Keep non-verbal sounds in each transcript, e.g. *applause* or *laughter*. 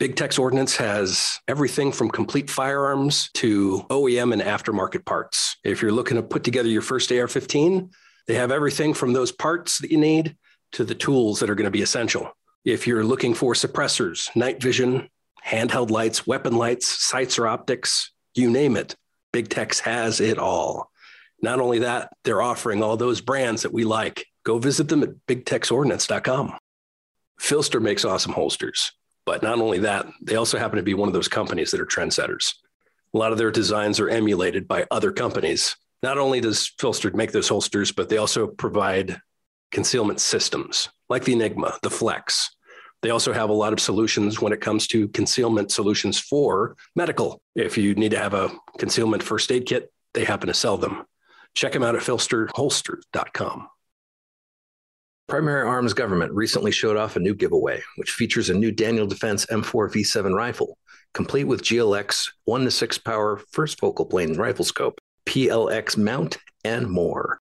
Big Tex Ordnance has everything from complete firearms to OEM and aftermarket parts. If you're looking to put together your first AR 15, they have everything from those parts that you need to the tools that are going to be essential. If you're looking for suppressors, night vision, handheld lights, weapon lights, sights or optics, you name it, Big Tex has it all. Not only that, they're offering all those brands that we like. Go visit them at bigtexordnance.com. PHLster makes awesome holsters. But not only that, they also happen to be one of those companies that are trendsetters. A lot of their designs are emulated by other companies. Not only does PHLster make those holsters, but they also provide concealment systems like the Enigma, the Flex. They also have a lot of solutions when it comes to concealment solutions for medical. If you need to have a concealment first aid kit, they happen to sell them. Check them out at filsterholsters.com. Primary Arms Government recently showed off a new giveaway, which features a new Daniel Defense M4 V7 rifle, complete with GLX 1 to 6 power first focal plane rifle scope, PLX mount, and more.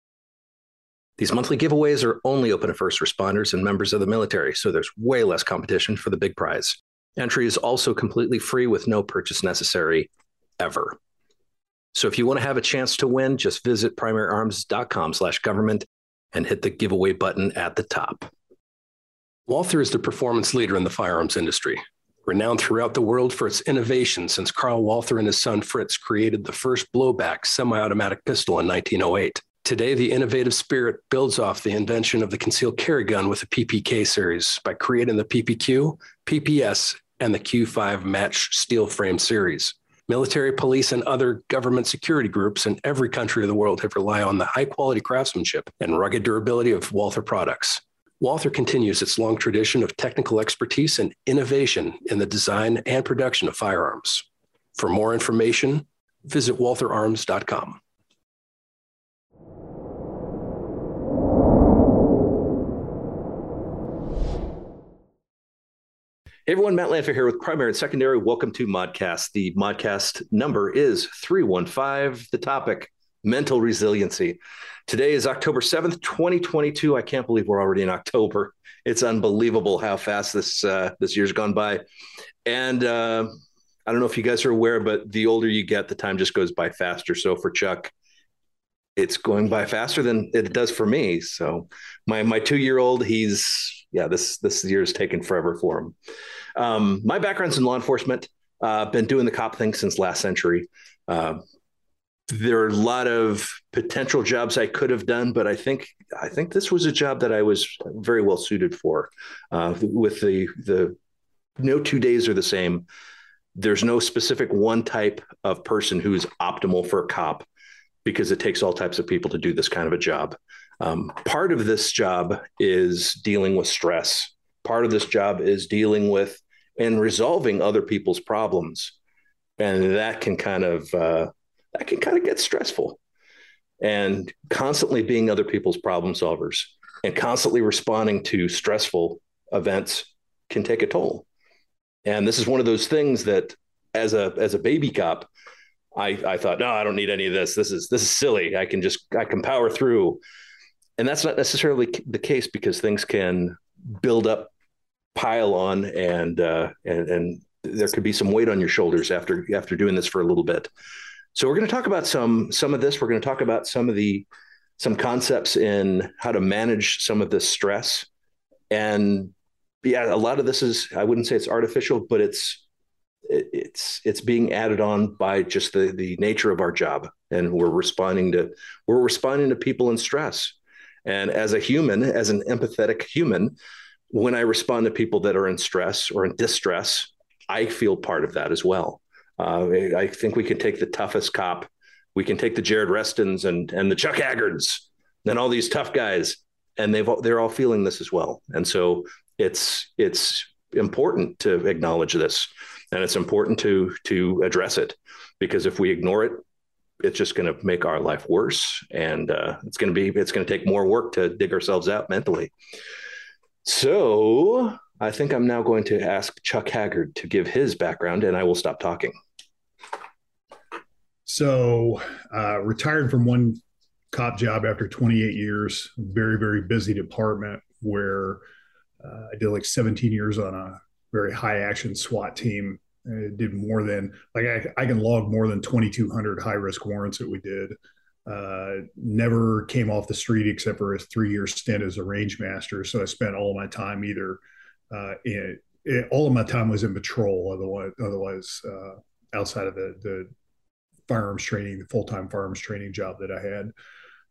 These monthly giveaways are only open to first responders and members of the military, so there's way less competition for the big prize. Entry is also completely free with no purchase necessary ever. So if you want to have a chance to win, just visit primaryarms.com slash government and hit the giveaway button at the top. Walther is the performance leader in the firearms industry, renowned throughout the world for its innovation since Carl Walther and his son Fritz created the first blowback semi automatic pistol in 1908. Today, the innovative spirit builds off the invention of the concealed carry gun with the PPK series by creating the PPQ, PPS, and the Q5 match steel frame series. Military, police, and other government security groups in every country of the world have relied on the high quality craftsmanship and rugged durability of Walther products. Walther continues its long tradition of technical expertise and innovation in the design and production of firearms. For more information, visit waltherarms.com. Hey everyone, Matt Landfair here with Primary and Secondary. Welcome to Modcast. The Modcast number is 315. The topic, mental resiliency. Today is October 7th, 2022. I can't believe we're already in October. It's unbelievable how fast this uh, this year's gone by. And uh, I don't know if you guys are aware, but the older you get, the time just goes by faster. So for Chuck, it's going by faster than it does for me. So my my two year old, he's yeah, this this year is taken forever for him. Um, my background's in law enforcement. Uh, been doing the cop thing since last century. Uh, there are a lot of potential jobs I could have done, but I think I think this was a job that I was very well suited for. Uh, with the the no two days are the same. There's no specific one type of person who's optimal for a cop because it takes all types of people to do this kind of a job. Um, part of this job is dealing with stress. Part of this job is dealing with and resolving other people's problems, and that can kind of uh, that can kind of get stressful. And constantly being other people's problem solvers and constantly responding to stressful events can take a toll. And this is one of those things that, as a as a baby cop, I, I thought, no, I don't need any of this. This is this is silly. I can just I can power through and that's not necessarily the case because things can build up, pile on, and uh, and and there could be some weight on your shoulders after after doing this for a little bit. So we're going to talk about some some of this. We're going to talk about some of the some concepts in how to manage some of this stress, and yeah, a lot of this is I wouldn't say it's artificial, but it's it's it's being added on by just the the nature of our job and we're responding to we're responding to people in stress and as a human, as an empathetic human, when I respond to people that are in stress or in distress, I feel part of that as well. Uh, I think we can take the toughest cop, we can take the Jared Restons and and the Chuck Haggards, and all these tough guys, and they've they're all feeling this as well. And so it's it's important to acknowledge this, and it's important to to address it, because if we ignore it, it's just going to make our life worse and uh, it's going to be it's going to take more work to dig ourselves out mentally so i think i'm now going to ask chuck haggard to give his background and i will stop talking so uh, retired from one cop job after 28 years very very busy department where uh, i did like 17 years on a very high action SWAT team. It did more than like I, I can log more than 2,200 high risk warrants that we did. Uh, never came off the street except for a three year stint as a range master. So I spent all of my time either uh, in, in, all of my time was in patrol. Otherwise, otherwise uh, outside of the the firearms training, the full time firearms training job that I had.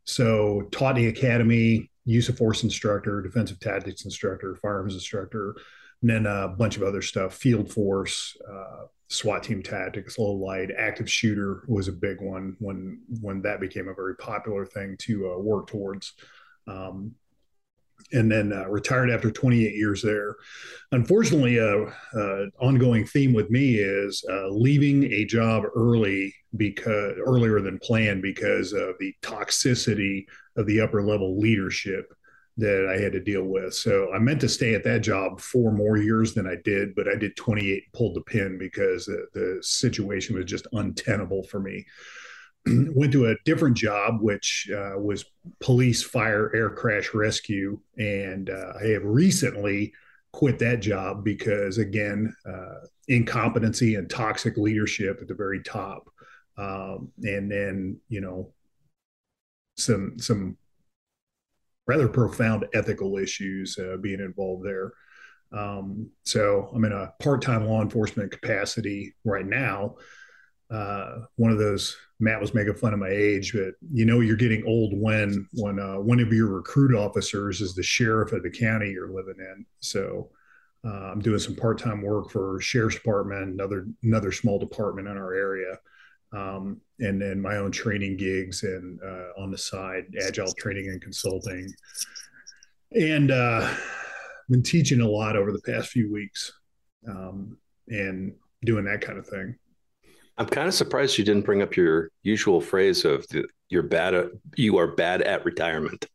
So taught the academy, use of force instructor, defensive tactics instructor, firearms instructor, and then a bunch of other stuff, field force, uh, SWAT team tactics, low light, active shooter was a big one when when that became a very popular thing to uh, work towards. Um, and then uh, retired after 28 years there. Unfortunately, a uh, uh, ongoing theme with me is uh, leaving a job early because earlier than planned because of the toxicity of the upper level leadership that I had to deal with. So I meant to stay at that job four more years than I did, but I did 28 and pulled the pin because the, the situation was just untenable for me. *clears throat* went to a different job, which uh, was police, fire, air crash rescue, and uh, I have recently quit that job because, again, uh, incompetency and toxic leadership at the very top, um, and then you know some some rather profound ethical issues uh, being involved there. Um, so I'm in a part-time law enforcement capacity right now uh, one of those Matt was making fun of my age, but you know you're getting old when when uh, one of your recruit officers is the sheriff of the county you're living in. So uh, I'm doing some part-time work for sheriff's department, another another small department in our area, um, and then my own training gigs and uh, on the side, agile training and consulting, and uh, been teaching a lot over the past few weeks, um, and doing that kind of thing. I'm kind of surprised you didn't bring up your usual phrase of the, you're bad at you are bad at retirement.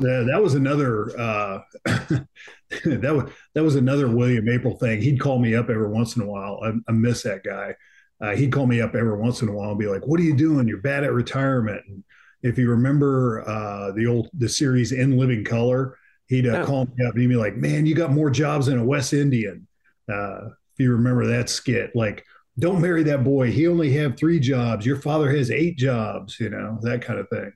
Yeah, that was another uh, *laughs* that was that was another William Aprill thing. He'd call me up every once in a while. I, I miss that guy. Uh, he'd call me up every once in a while and be like, "What are you doing? You're bad at retirement." And if you remember uh, the old the series In Living Color, he'd uh, yeah. call me up and he'd be like, "Man, you got more jobs than a West Indian." Uh, if you remember that skit, like don't marry that boy. He only have three jobs. Your father has eight jobs, you know, that kind of thing.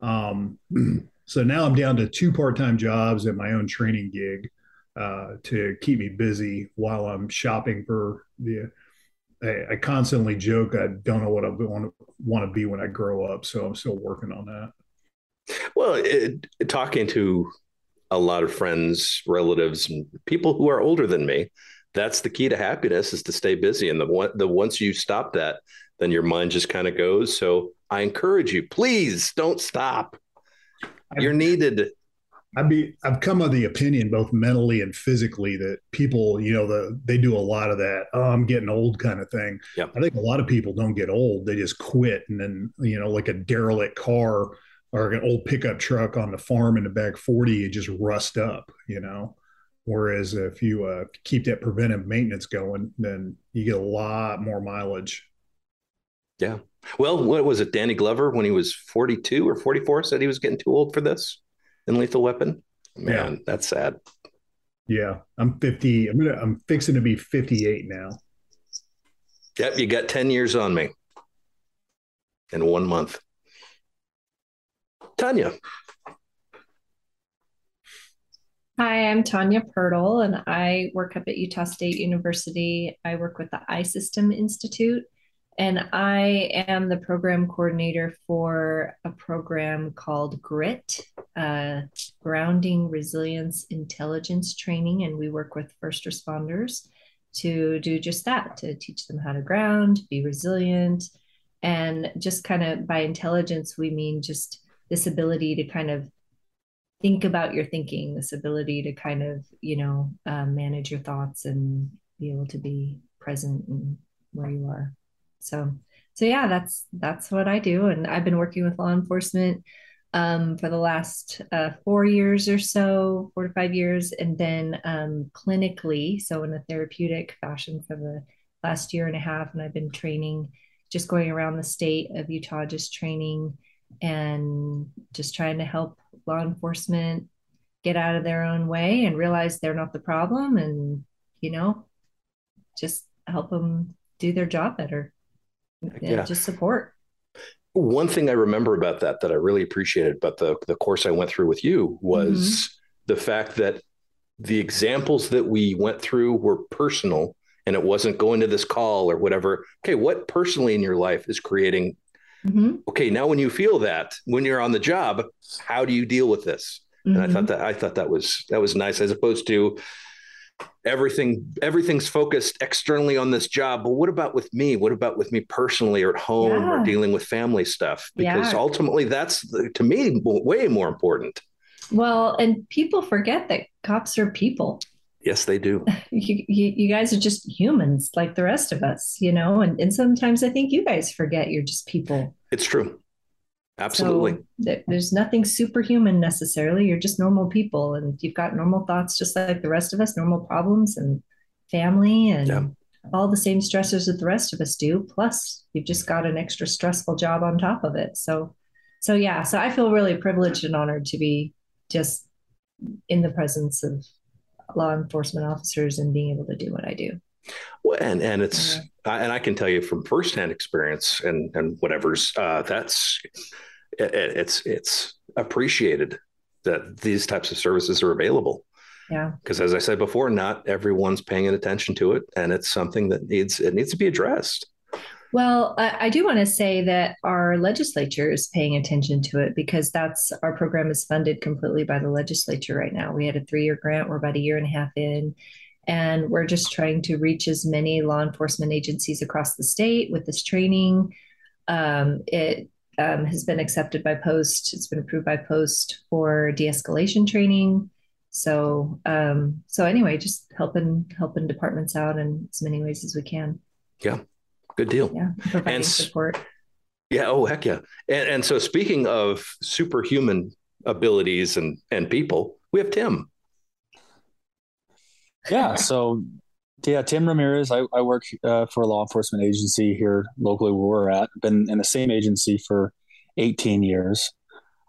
Um, *clears throat* so now I'm down to two part-time jobs and my own training gig uh, to keep me busy while I'm shopping for the. I, I constantly joke I don't know what I want to want to be when I grow up, so I'm still working on that. Well, it, talking to a lot of friends, relatives, and people who are older than me, that's the key to happiness is to stay busy. And the one, the once you stop that, then your mind just kind of goes. So I encourage you, please don't stop. You're needed. I'd be I've come of the opinion both mentally and physically that people, you know, the they do a lot of that, oh, I'm getting old kind of thing. Yep. I think a lot of people don't get old. They just quit and then, you know, like a derelict car or an old pickup truck on the farm in the back 40, it just rust up, you know. Whereas if you uh, keep that preventive maintenance going, then you get a lot more mileage. Yeah. Well, what was it? Danny Glover, when he was 42 or 44, said he was getting too old for this in Lethal Weapon. Man, yeah. that's sad. Yeah, I'm 50. I'm gonna. I'm fixing to be 58 now. Yep, you got 10 years on me in one month. Tanya, Hi, I'm Tanya Pirtle, and I work up at Utah State University. I work with the I System Institute, and I am the program coordinator for a program called GRIT, uh, Grounding Resilience Intelligence Training. And we work with first responders to do just that to teach them how to ground, be resilient, and just kind of by intelligence, we mean just this ability to kind of think about your thinking this ability to kind of you know um, manage your thoughts and be able to be present and where you are so so yeah that's that's what i do. And i've been working with law enforcement um, for the last uh, four years or so four to five years. And then um, clinically so in a therapeutic fashion for the last year and a half. And i've been training just going around the state of utah just training and just trying to help law enforcement get out of their own way and realize they're not the problem. And you know just help them do their job better. Yeah. Just support. One thing I remember about that that I really appreciated about the the course I went through with you was mm-hmm. the fact that the examples that we went through were personal and it wasn't going to this call or whatever. Okay, what personally in your life is creating mm-hmm. okay, now when you feel that when you're on the job, how do you deal with this? Mm-hmm. And I thought mm-hmm. that I thought that was that was nice as opposed to everything everything's focused externally on this job but what about with me? What about with me personally or at home yeah. or dealing with family stuff? Because yeah. ultimately that's to me way more important. Well and people forget that cops are people. Yes they do. *laughs* You, you, you, guys are just humans like the rest of us you know and, and sometimes i think you guys forget you're just people. It's true Absolutely. So there's nothing superhuman necessarily. You're just normal people and you've got normal thoughts just like the rest of us, normal problems and family and yeah. all the same stressors that the rest of us do. Plus, you've just got an extra stressful job on top of it. So so yeah, so I feel really privileged and honored to be just in the presence of law enforcement officers and being able to do what I do. Well, and and it's yeah. and I can tell you from firsthand experience and and whatever's uh, that's it, it's it's appreciated that these types of services are available. Yeah. Because as I said before, not everyone's paying attention to it, and it's something that needs it needs to be addressed. Well, I, I do want to say that our legislature is paying attention to it because that's our program is funded completely by the legislature right now. We had a three year grant. We're about a year and a half in, and we're just trying to reach as many law enforcement agencies across the state with this training. Um, it um, has been accepted by post it's been approved by post for de-escalation training. So um, so anyway just helping helping departments out in as many ways as we can. Yeah good deal. Yeah providing and support. Yeah oh heck yeah. And, and so speaking of superhuman abilities and and people we have tim yeah *laughs* so yeah, Tim Ramirez. I, I work uh, for a law enforcement agency here locally where we're at. Been in the same agency for 18 years.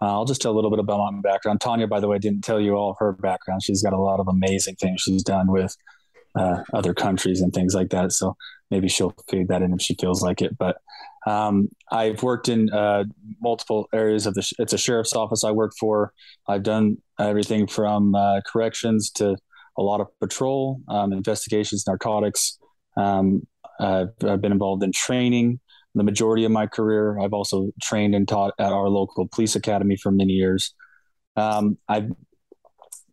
Uh, I'll just tell a little bit about my background. Tanya, by the way, didn't tell you all of her background. She's got a lot of amazing things she's done with uh, other countries and things like that. So maybe she'll feed that in if she feels like it. But um, I've worked in uh, multiple areas of the. It's a sheriff's office I work for. I've done everything from uh, corrections to a lot of patrol, um, investigations, narcotics. Um, I've, I've, been involved in training the majority of my career. I've also trained and taught at our local police academy for many years. Um, I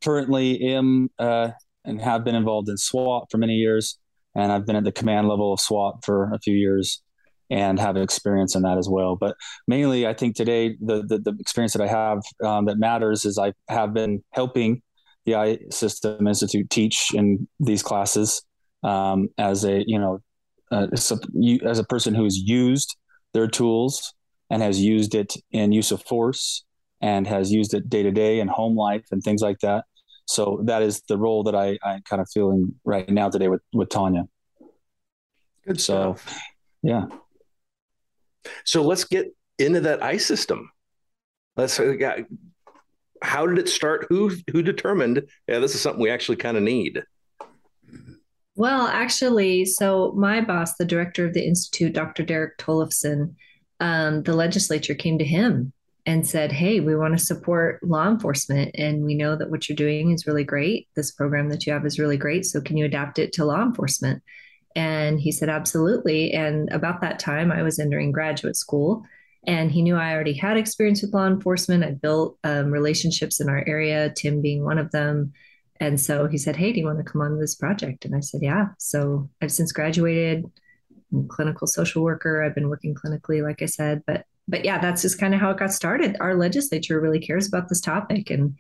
currently am uh, and have been involved in SWAT for many years, and I've been at the command level of SWAT for a few years and have experience in that as well. But mainly, I think today the the, the experience that I have um, that matters is I have been helping the I System Institute teach in these classes um, as a you know uh, as a person who's used their tools and has used it in use of force and has used it day to day in home life and things like that. So that is the role that I, I'm kind of feeling right now today with with Tanya. Good so, stuff. Yeah. So let's get into that I system. Let's uh, how did it start? Who who determined? Yeah, this is something we actually kind of need. Well, actually, so my boss, the director of the institute, Dr. Derrik Tollefson, um, the legislature came to him and said, "Hey, we want to support law enforcement, and we know that what you're doing is really great. This program that you have is really great. So, can you adapt it to law enforcement?" And he said, "Absolutely." And about that time, I was entering graduate school, and he knew I already had experience with law enforcement. I built um, relationships in our area, Tim being one of them. And so he said, Hey, do you want to come on this project? And I said, Yeah. So I've since graduated. I'm clinical social worker. I've been working clinically, like I said. But but yeah, that's just kind of how it got started. Our legislature really cares about this topic and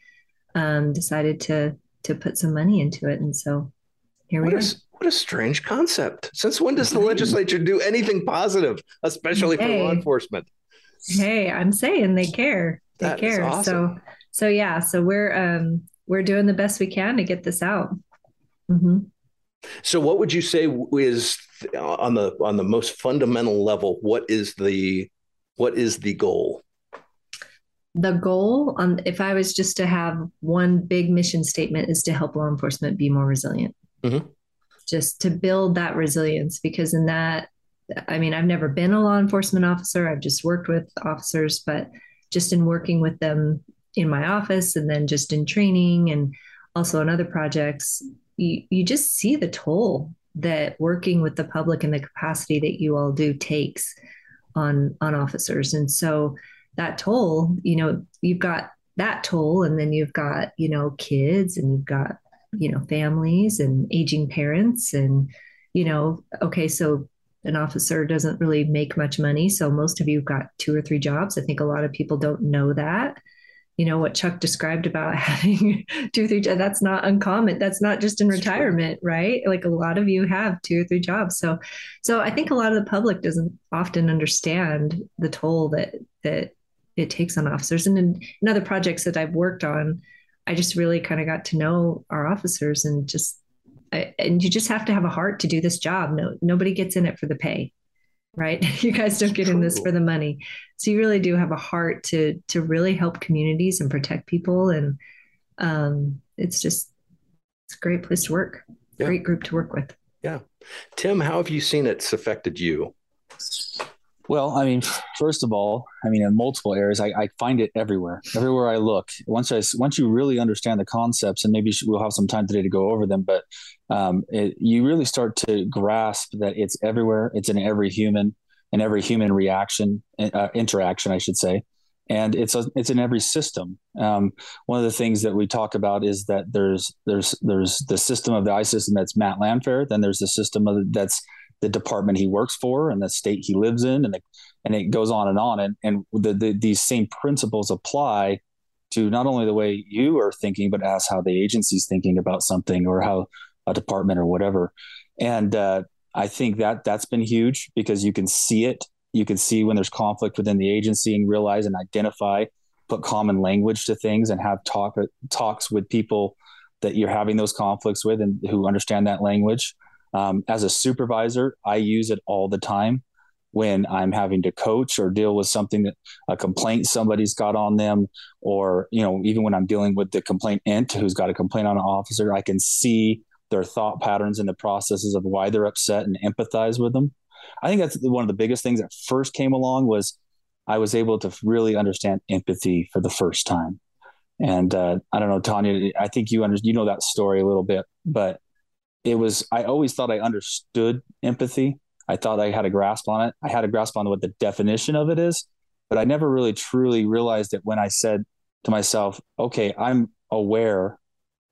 um, decided to to put some money into it. And so here what we are. what a strange concept. Since when does the legislature do anything positive, especially hey. for law enforcement? Hey, I'm saying they care. They that care. Awesome. So so yeah, so we're um we're doing the best we can to get this out. Mm-hmm. So what would you say is on the on the most fundamental level, what is the what is the goal? The goal on if I was just to have one big mission statement is to help law enforcement be more resilient. Mm-hmm. just to build that resilience because in that I mean, I've never been a law enforcement officer. I've just worked with officers, but just in working with them in my office and then just in training and also on other projects, you, you just see the toll that working with the public in the capacity that you all do takes on on officers. And so that toll, you know, you've got that toll and then you've got, you know, kids and you've got, you know, families and aging parents and you know, okay, so an officer doesn't really make much money. So most of you have got two or three jobs. I think a lot of people don't know that. You know what Chuck described about *laughs* having two or three jobs, that's not uncommon. That's not just in retirement, right? Like a lot of you have two or three jobs. So so I think a lot of the public doesn't often understand the toll that that it takes on officers. And in, in other projects that I've worked on, I just really kind of got to know our officers and just and you just have to have a heart to do this job. No, nobody gets in it for the pay, right? *laughs* you guys don't get in this for the money. So you really do have a heart to to really help communities and protect people. And um, it's just it's a great place to work. Yeah. Great group to work with. Yeah, Tim, how have you seen it's affected you? Well, I mean, *laughs* first of all, I mean, in multiple areas, I, I, find it everywhere. Everywhere I look, once I once you really understand the concepts, and maybe we'll have some time today to go over them, but um, it, you really start to grasp that it's everywhere. It's in every human, in every human reaction, uh, interaction, I should say, and it's a, it's in every system. Um, one of the things that we talk about is that there's there's there's the system of the I system that's Matt Landfair. Then there's the system of that's the department he works for and the state he lives in, and the, and it goes on and on. And and the, the, these same principles apply to not only the way you are thinking, but as how the agency's thinking about something or how a department or whatever. And uh, I think that that's been huge because you can see it. You can see when there's conflict within the agency and realize and identify, put common language to things, and have talk talks with people that you're having those conflicts with and who understand that language. Um, as a supervisor, I use it all the time when I'm having to coach or deal with something that a complaint somebody's got on them, or you know, even when I'm dealing with the complainant who's got a complaint on an officer, I can see their thought patterns and the processes of why they're upset and empathize with them. I think that's one of the biggest things that first came along was I was able to really understand empathy for the first time. And uh, I don't know, Tanya, I think you under, you know that story a little bit, but it was I always thought I understood empathy. I thought I had a grasp on it. I had a grasp on what the definition of it is, but I never really truly realized it when I said to myself, okay, I'm aware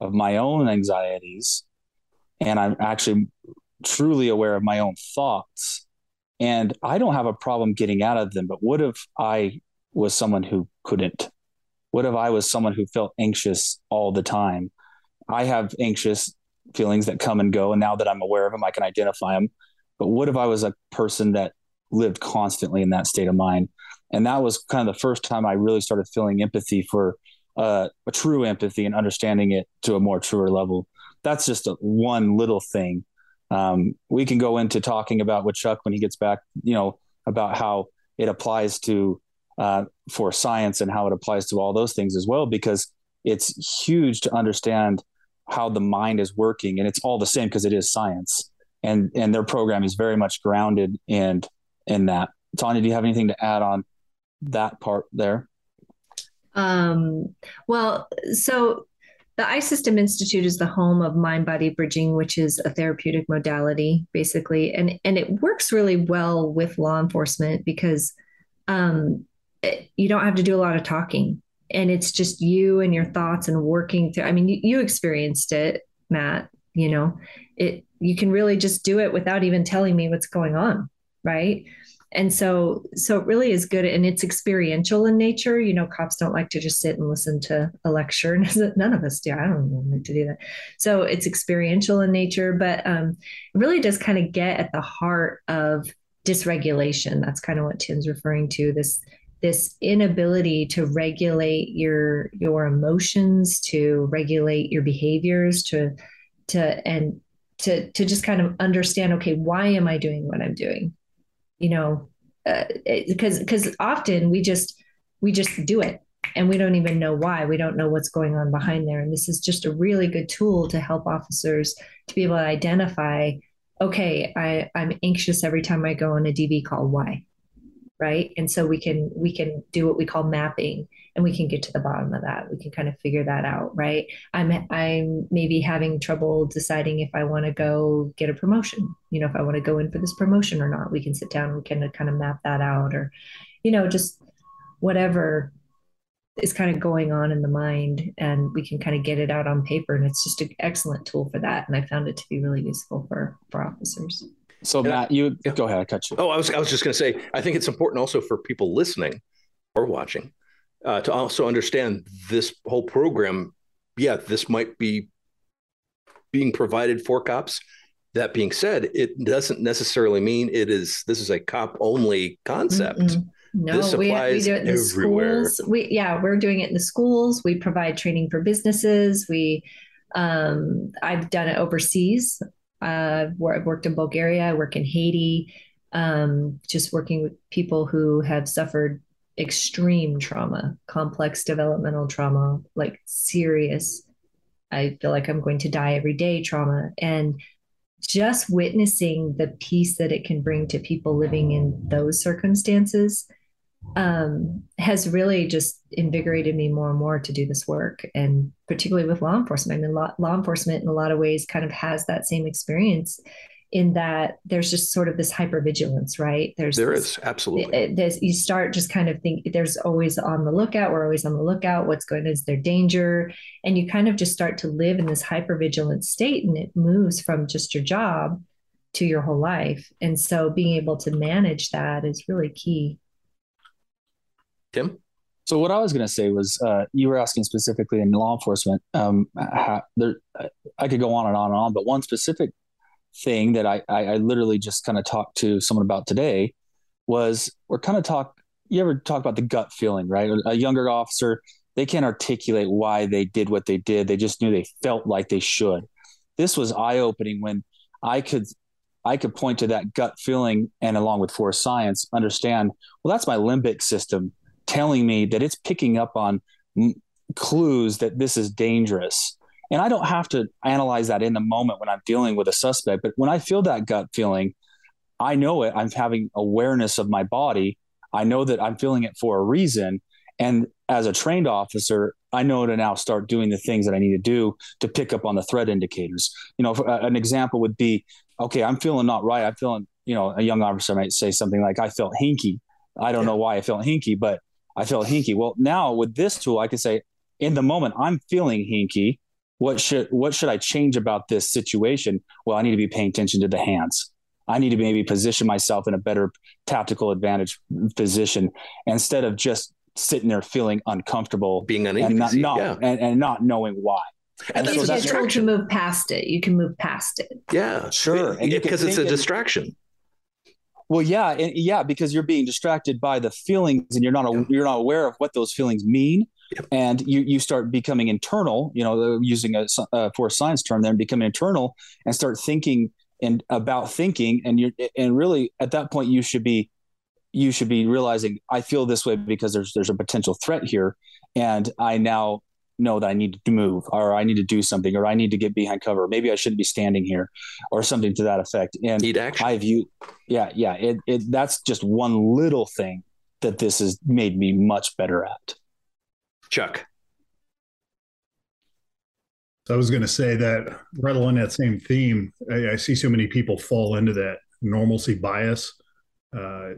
of my own anxieties and I'm actually truly aware of my own thoughts and I don't have a problem getting out of them, but what if I was someone who couldn't? What if I was someone who felt anxious all the time? I have anxious feelings that come and go. And now that I'm aware of them, I can identify them. But what if I was a person that lived constantly in that state of mind? And that was kind of the first time I really started feeling empathy for uh, a true empathy and understanding it to a more truer level. That's just a, one little thing. Um, we can go into talking about with Chuck when he gets back, you know, about how it applies to uh, force science and how it applies to all those things as well, because it's huge to understand how the mind is working and it's all the same because it is science. And and their program is very much grounded in in that. Tanya do you have anything to add on that part there? Um, well so the iSystem Institute is the home of mind body bridging, which is a therapeutic modality, basically, and and it works really well with law enforcement because um, it, you don't have to do a lot of talking and it's just you and your thoughts and working through i mean you, you experienced it matt you know it you can really just do it without even telling me what's going on right? And so so it really is good and it's experiential in nature. You know cops don't like to just sit and listen to a lecture. *laughs* None of us do. I don't even like to do that. So it's experiential in nature but um, it really does kind of get at the heart of dysregulation. That's kind of what tim's referring to this this inability to regulate your your emotions to regulate your behaviors to to and to to just kind of understand okay why am i doing what i'm doing you know because uh, because often we just we just do it and we don't even know why. We don't know what's going on behind there. And this is just a really good tool to help officers to be able to identify okay, I, I'm anxious every time I go on a DV call. Why? Right. And so we can we can do what we call mapping and we can get to the bottom of that. We can kind of figure that out. Right. I'm I'm maybe having trouble deciding if I want to go get a promotion, you know, if I want to go in for this promotion or not. We can sit down kind of kind of map that out or, you know, just whatever is kind of going on in the mind and we can kind of get it out on paper and it's just an excellent tool for that and i found it to be really useful for for officers so matt you yeah. go ahead i cut you oh i was i was just going to say i think it's important also for people listening or watching uh, to also understand this whole program yeah this might be being provided for cops that being said it doesn't necessarily mean it is this is a cop only concept mm no, we, we do it in the everywhere. schools. We yeah, we're doing it in the schools. We provide training for businesses. We um, I've done it overseas. Uh, where I've worked in Bulgaria, I work in Haiti, um, just working with people who have suffered extreme trauma, complex developmental trauma, like serious. I feel like I'm going to die every day trauma. And just witnessing the peace that it can bring to people living in those circumstances um, has really just invigorated me more and more to do this work, and particularly with law enforcement. I mean, law, law enforcement in a lot of ways kind of has that same experience in that there's just sort of this hypervigilance, right? There's there this, is absolutely. There's, you start just kind of think there's always on the lookout. We're always on the lookout. What's going? Is there danger? And you kind of just start to live in this hypervigilant state, and it moves from just your job to your whole life. And so, being able to manage that is really key. Tim? So what I was going to say was, uh, you were asking specifically in law enforcement. Um, how, there, I could go on and on and on, but one specific thing that I, I, I literally just kind of talked to someone about today was we're kind of talk. You ever talk about the gut feeling, right? A younger officer, they can't articulate why they did what they did. They just knew they felt like they should. This was eye opening when I could I could point to that gut feeling and along with force science understand well that's my limbic system telling me that it's picking up on m- clues that this is dangerous. And I don't have to analyze that in the moment when I'm dealing with a suspect, but when I feel that gut feeling, I know it. I'm having awareness of my body. I know that I'm feeling it for a reason. And as a trained officer, I know to now start doing the things that I need to do to pick up on the threat indicators. You know, uh, an example would be, okay, I'm feeling not right. I'm feeling, you know, a young officer might say something like, I felt hinky. I don't yeah. know why I felt hinky, but I feel hinky. Well, now with this tool, I can say, in the moment, I'm feeling hinky. What should what should I change about this situation? Well, I need to be paying attention to the hands. I need to maybe position myself in a better tactical advantage position instead of just sitting there feeling uncomfortable, being uneasy, and not, not yeah. and, and, not knowing why. And, and that's so to move past it. You can move past it. Yeah, sure, because it's a distraction. Well, yeah, and, yeah, because you're being distracted by the feelings, and you're not a, you're not aware of what those feelings mean, yep. and you you start becoming internal. You know, using a, a force science term, then become internal and start thinking and about thinking, and you're and really at that point you should be you should be realizing I feel this way because there's there's a potential threat here, and I now know that I need to move or I need to do something or I need to get behind cover. Maybe I shouldn't be standing here or something to that effect. And need action. I view, yeah, yeah. It, it, that's just one little thing that this has made me much better at. Chuck. So I was going to say that right along that same theme, I, I, see so many people fall into that normalcy bias. Uh,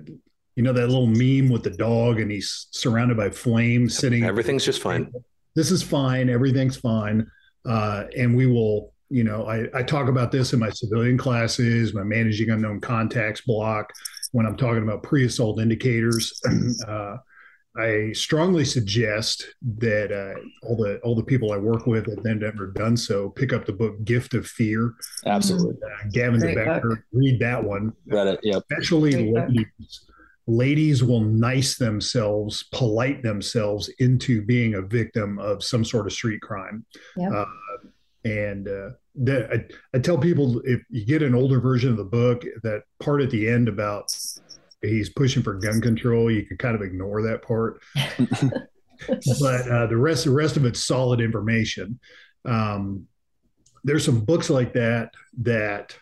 you know that little meme with the dog and he's surrounded by flames sitting. Everything's just fine this is fine, everything's fine, uh, and we will. You know, I, I talk about this in my civilian classes, my managing unknown contacts block, when I'm talking about pre-assault indicators. *clears throat* uh, I strongly suggest that uh, all the all the people I work with that have never done so pick up the book Gift of Fear. Absolutely, uh, Gavin De Becker. Read that one. Read it. Yep. Especially ladies ladies will nice themselves, polite themselves into being a victim of some sort of street crime. Yep. Uh, and uh, the, I, I, tell people if you get an older version of the book, that part at the end about he's pushing for gun control, you can kind of ignore that part. *laughs* but uh, the rest the rest of it's solid information. Um, there's some books like that that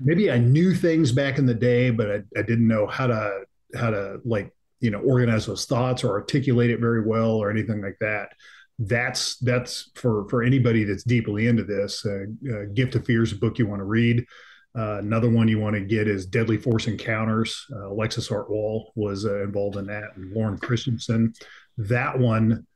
maybe I knew things back in the day, but I, I didn't know how to how to like you know organize those thoughts or articulate it very well or anything like that. That's that's for for anybody that's deeply into this uh, uh, gift of fear is a book you want to read. Uh, another one you want to get is deadly force encounters. Uh, alexis artwohl was uh, involved in that and loren christensen. That one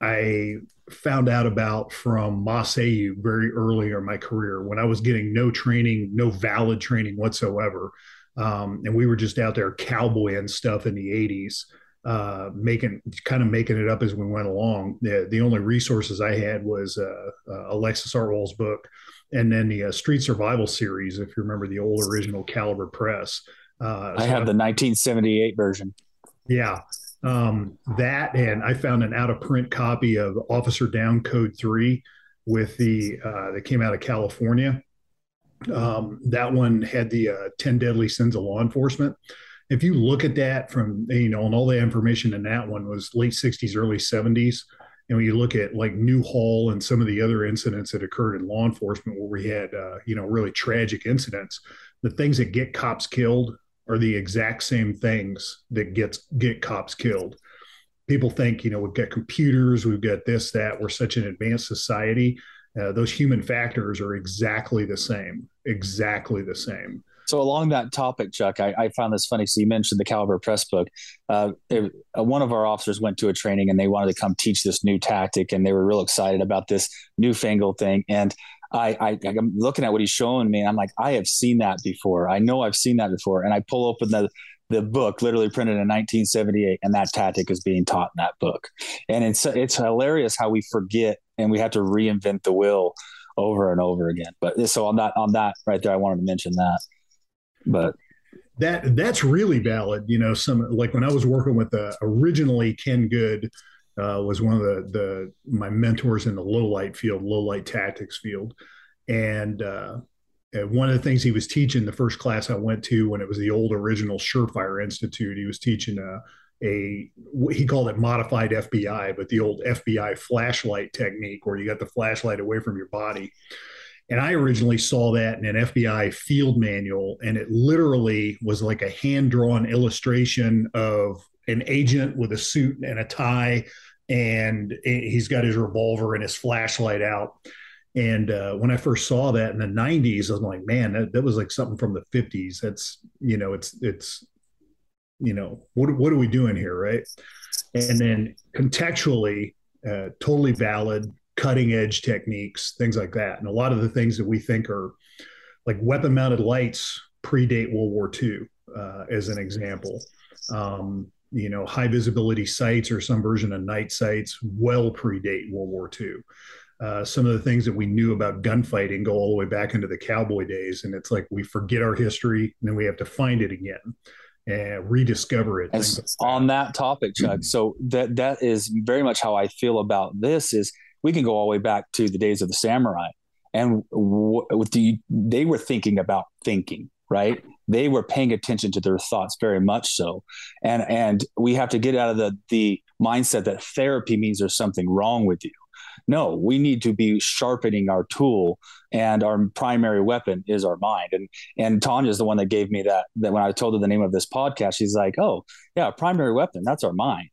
i found out about from Mas Ayoob very early in my career when i was getting no training no valid training whatsoever. Um, and we were just out there cowboying stuff in the 80s uh, making kind of making it up as we went along. The, the only resources i had was uh, uh, alexis artwohl's book and then the uh, street survival series if you remember the old original caliber press. Uh, i so have the 1978 version. Yeah um, that and i found an out of print copy of officer down code 3 with the uh, that came out of california um, that one had the uh, 10 deadly sins of law enforcement. If you look at that from, you know, and all the information in that one was late 60s, early 70s. And when you look at like Newhall and some of the other incidents that occurred in law enforcement where we had, uh, you know, really tragic incidents, the things that get cops killed are the exact same things that gets get cops killed. People think, you know, we've got computers, we've got this, that, we're such an advanced society uh, those human factors are exactly the same, exactly the same. So along that topic, Chuck, I, I, found this funny. So you mentioned the Caliber Press book. Uh, it, uh, one of our officers went to a training and they wanted to come teach this new tactic, and they were real excited about this newfangled thing. And I, I, I'm looking at what he's showing me, and I'm like, I have seen that before. I know I've seen that before. And I pull open the the book, literally printed in 1978, and that tactic is being taught in that book. And it's it's hilarious how we forget and we have to reinvent the wheel over and over again. But so on that on that right there, I wanted to mention that. But that that's really valid. You know, some like when I was working with the originally Ken Good uh, was one of the the my mentors in the low light field, low light tactics field, and uh, one of the things he was teaching the first class I went to when it was the old original Surefire Institute, he was teaching a a he called it modified FBI, but the old FBI flashlight technique where you got the flashlight away from your body. And I originally saw that in an FBI field manual, and it literally was like a hand drawn illustration of an agent with a suit and a tie, and he's got his revolver and his flashlight out. And uh, when I first saw that in the 90s, I was like, man, that, that was like something from the 50s. That's, you know, it's, it's you know what what are we doing here right and then contextually uh, totally valid cutting edge techniques things like that and a lot of the things that we think are like weapon mounted lights predate world war ii uh, as an example um, you know high visibility sights or some version of night sights well predate world war ii uh, some of the things that we knew about gunfighting go all the way back into the cowboy days and it's like we forget our history and then we have to find it again and rediscover it. As, on that topic, Chuck. Mm-hmm. So that that is very much how I feel about this. Is we can go all the way back to the days of the samurai, and with the they were thinking about thinking, right? They were paying attention to their thoughts very much so, and and we have to get out of the the mindset that therapy means there's something wrong with you. No, we need to be sharpening our tool, and our primary weapon is our mind. And and Tanya is the one that gave me that. That when I told her the name of this podcast, she's like, "Oh, yeah, primary weapon. That's our mind."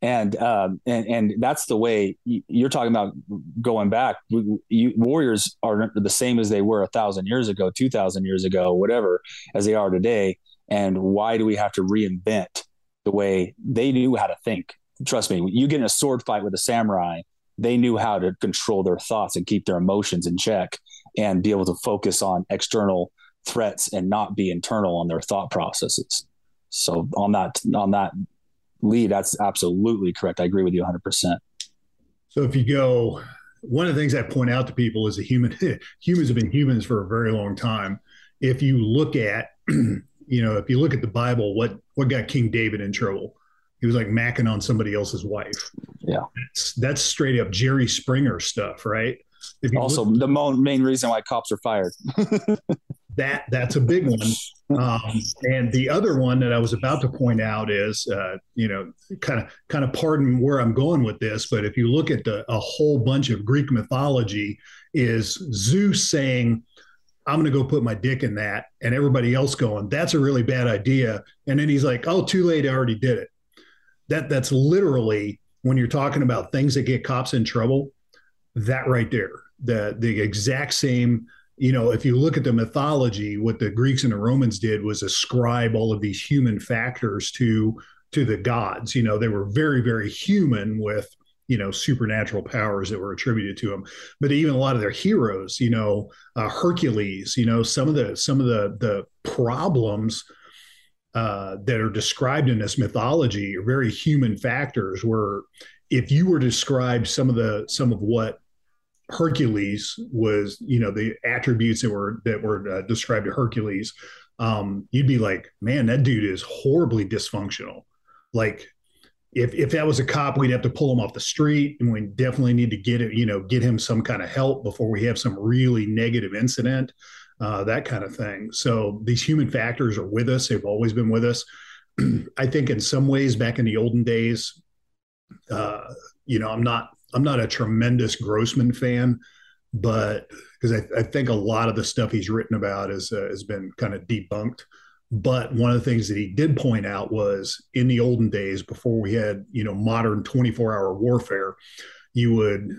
And um, and and that's the way you're talking about going back. You, warriors are the same as they were a thousand years ago, two thousand years ago, whatever, as they are today. And why do we have to reinvent the way they knew how to think? Trust me, you get in a sword fight with a samurai they knew how to control their thoughts and keep their emotions in check and be able to focus on external threats and not be internal on their thought processes. So on that on that lead, that's absolutely correct. I agree with you 100%. So if you go, one of the things I point out to people is a human *laughs* humans have been humans for a very long time. If you look at, *clears throat* you know, if you look at the Bible, what what got King David in trouble? He was like macking on somebody else's wife. Yeah, that's, that's straight up Jerry Springer stuff, right? also, look, the mo- main reason why cops are fired. *laughs* that that's a big one. Um, and the other one that I was about to point out is, uh, you know, kind of kind of pardon where I'm going with this, but if you look at the, a whole bunch of Greek mythology, is Zeus saying, "I'm going to go put my dick in that," and everybody else going, "That's a really bad idea," and then he's like, "Oh, too late, I already did it." That that's literally when you're talking about things that get cops in trouble. That right there, the the exact same you know, if you look at the mythology, what the Greeks and the Romans did was ascribe all of these human factors to to the gods. You know, they were very, very human with you know supernatural powers that were attributed to them. But even a lot of their heroes, you know, uh, Hercules, you know, some of the some of the the problems uh, that are described in this mythology are very human factors. Where if you were to describe some of the some of what Hercules was, you know, the attributes that were that were uh, described to Hercules, um, you'd be like, man, that dude is horribly dysfunctional. Like, if if that was a cop, we'd have to pull him off the street, and we definitely need to get it, you know, get him some kind of help before we have some really negative incident, uh, that kind of thing. So these human factors are with us; they've always been with us. *clears throat* I think in some ways, back in the olden days, uh, you know, I'm not I'm not a tremendous Grossman fan, but because I, I, think a lot of the stuff he's written about is, uh, has been kind of debunked. But one of the things that he did point out was in the olden days, before we had you know modern 24 hour warfare, you would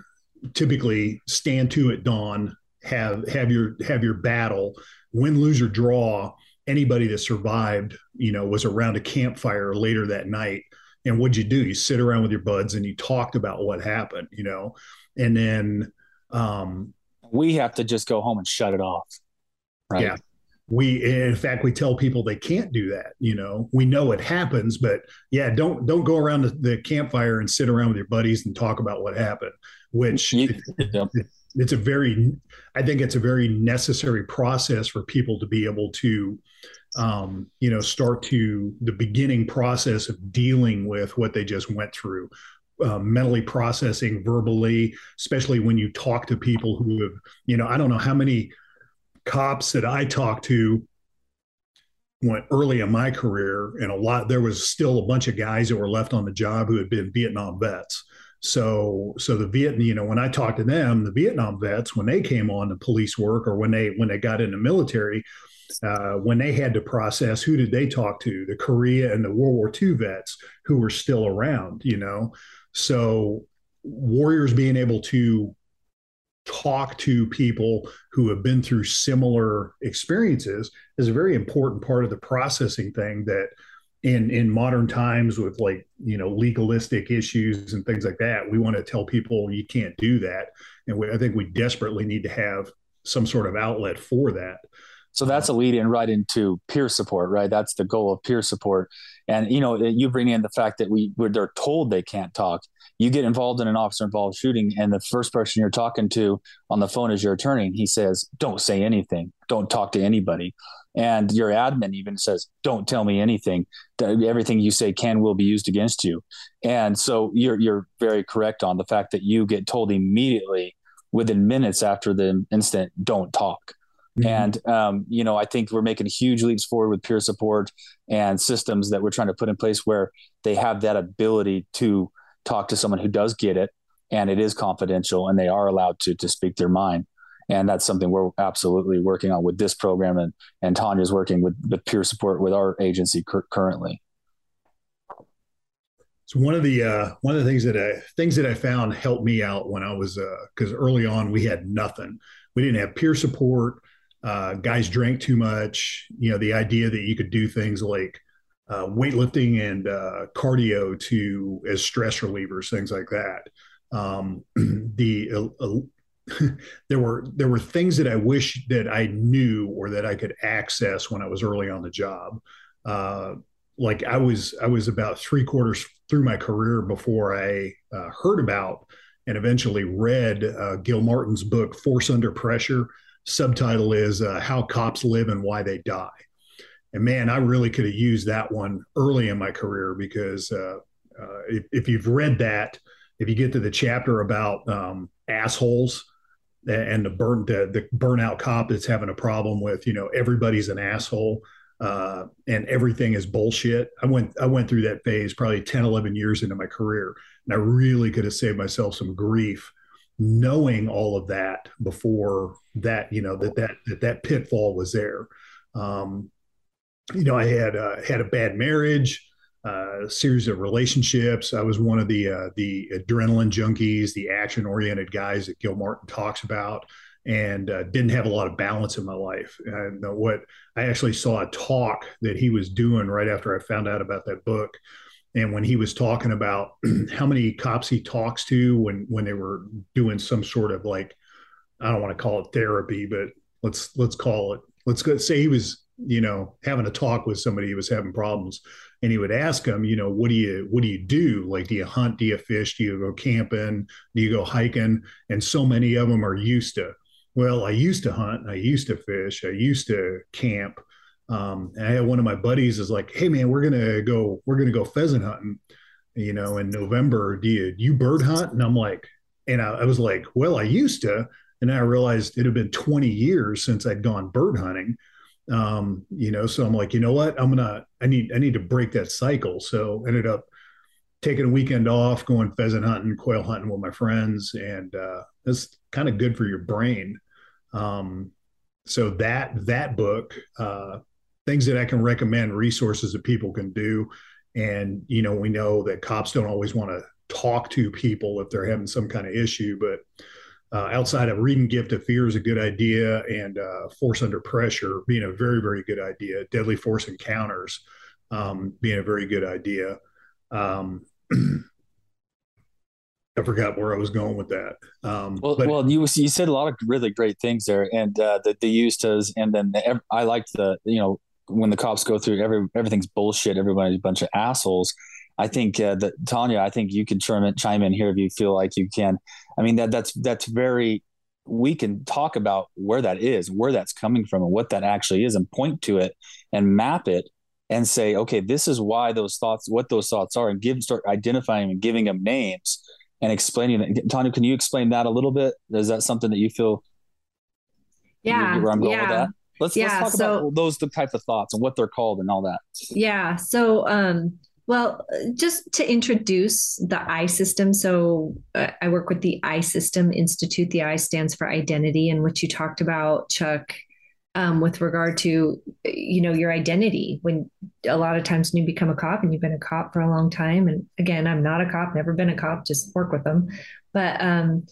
typically stand to at dawn, have have your have your battle, win, lose or draw. Anybody that survived, you know, was around a campfire later that night and what'd you do? You sit around with your buds and you talked about what happened, you know, and then um, we have to just go home and shut it off. Right. Yeah. We, in fact, we tell people they can't do that. You know, we know it happens, but yeah, don't don't go around the, the campfire and sit around with your buddies and talk about what happened. Which yeah. it, it's a very, I think it's a very necessary process for people to be able to um, you know, start to the beginning process of dealing with what they just went through, uh, mentally processing verbally, especially when you talk to people who have, you know, I don't know how many cops that I talked to went early in my career, and a lot there was still a bunch of guys that were left on the job who had been Vietnam vets. So, so the Vietnam, you know, when I talked to them, the Vietnam vets, when they came on to police work or when they when they got in the military, uh, when they had to process who did they talk to? The korea and the world war ii vets who were still around you know? So warriors being able to talk to people who have been through similar experiences is a very important part of the processing thing that in in modern times with like you know legalistic issues and things like that we want to tell people you can't do that. And we, i think we desperately need to have some sort of outlet for that so that's a lead in right into peer support, right? That's the goal of peer support. And you know, you bring in the fact that we where they're told they can't talk. You get involved in an officer involved shooting, and the first person you're talking to on the phone is your attorney. And he says, "Don't say anything. Don't talk to anybody." And your admin even says, "Don't tell me anything. Everything you say can will be used against you." And so you're you're very correct on the fact that you get told immediately within minutes after the incident, "Don't talk." Mm-hmm. And um, you know, I think we're making huge leaps forward with peer support and systems that we're trying to put in place where they have that ability to talk to someone who does get it and it is confidential and they are allowed to to speak their mind. And that's something we're absolutely working on with this program and and Tanya's working with the peer support with our agency cur- currently. So one of the uh, one of the things that I things that I found helped me out when I was because uh, early on we had nothing. We didn't have peer support uh, guys drank too much. You know, the idea that you could do things like uh, weightlifting and uh, cardio to as stress relievers, things like that. Um, *clears throat* the uh, *laughs* there were there were things that I wish that I knew or that I could access when I was early on the job. Uh, like I was I was about three quarters through my career before I uh, heard about and eventually read Gilmartin's book Force Under Pressure subtitle is uh, How Cops Live and Why They Die. And man, I really could have used that one early in my career because uh, uh, if, if, you've read that, if you get to the chapter about um, assholes, and the burn the, the burnout cop that's having a problem with you know everybody's an asshole uh, and everything is bullshit. I went I went through that phase probably 10, 11 years into my career, and I really could have saved myself some grief knowing all of that before that you know that that that, that pitfall was there. Um, you know, I had uh, had a bad marriage. Uh, series of relationships. I was one of the uh, the adrenaline junkies, the action oriented guys that Gilmartin talks about and uh, didn't have a lot of balance in my life. And what I actually saw a talk that he was doing right after I found out about that book. And when he was talking about *clears throat* how many cops he talks to when when they were doing some sort of like, I don't want to call it therapy, but let's let's call it let's go say he was you know having a talk with somebody who was having problems and he would ask him you know what do you what do you do? Like do you hunt? Do you fish? Do you go camping? Do you go hiking? And so many of them are used to well, I used to hunt, I used to fish, I used to camp. Um, and I had one of my buddies is like, "Hey man, we're gonna go, we're gonna go pheasant hunting, you know, in November. Do you you bird hunt?" And I'm like, and I, I was like, "Well, I used to," and I realized it had been 20 years since I'd gone bird hunting. Um, you know, so I'm like, you know what? I'm gonna, I need, I need to break that cycle. So ended up taking a weekend off, going pheasant hunting, quail hunting with my friends, and uh, that's kind of good for your brain. Um, so that that book, uh, things that I can recommend, resources that people can do, and you know we know that cops don't always want to talk to people if they're having some kind of issue, but uh, outside of reading Gift of Fear is a good idea, and uh, Force Under Pressure being a very very good idea. Deadly Force Encounters um, being a very good idea. Um, *clears throat* I forgot where I was going with that. Um, well, but, well, you you said a lot of really great things there, and uh, that they used as, and then the, I liked the you know when the cops go through every everything's bullshit, everybody's a bunch of assholes. I think uh, that Tanya, I think you can chime in, chime in here if you feel like you can. I mean that that's that's very. We can talk about where that is, where that's coming from, and what that actually is, and point to it and map it and say, okay, this is why those thoughts, what those thoughts are, and give start identifying and giving them names and explaining it. Tanya, can you explain that a little bit? Is that something that you feel? Yeah, where I'm going yeah. with that. Let's, yeah, let's talk so, about those the type of thoughts and what they're called and all that. Yeah. So, um, well, just to introduce the I system. So, uh, I work with the I System Institute. The I stands for identity, and what you talked about, Chuck, um, with regard to you know your identity when a lot of times when you become a cop and you've been a cop for a long time and again i'm not a cop never been a cop just work with them but um,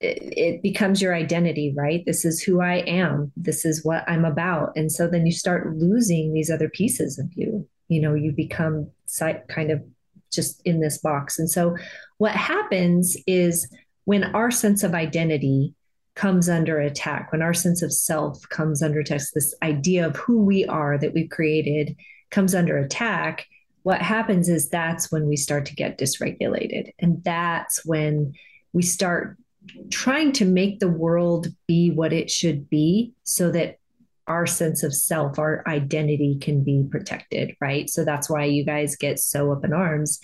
it, becomes your identity right? This is who i am. This is what i'm about. And so then you start losing these other pieces of you. You know you become kind of just in this box. And so what happens is when our sense of identity comes under attack, when our sense of self comes under attack, this idea of who we are that we've created comes under attack, what happens is that's when we start to get dysregulated. And that's when we start trying to make the world be what it should be so that our sense of self, our identity can be protected, right? So that's why you guys get so up in arms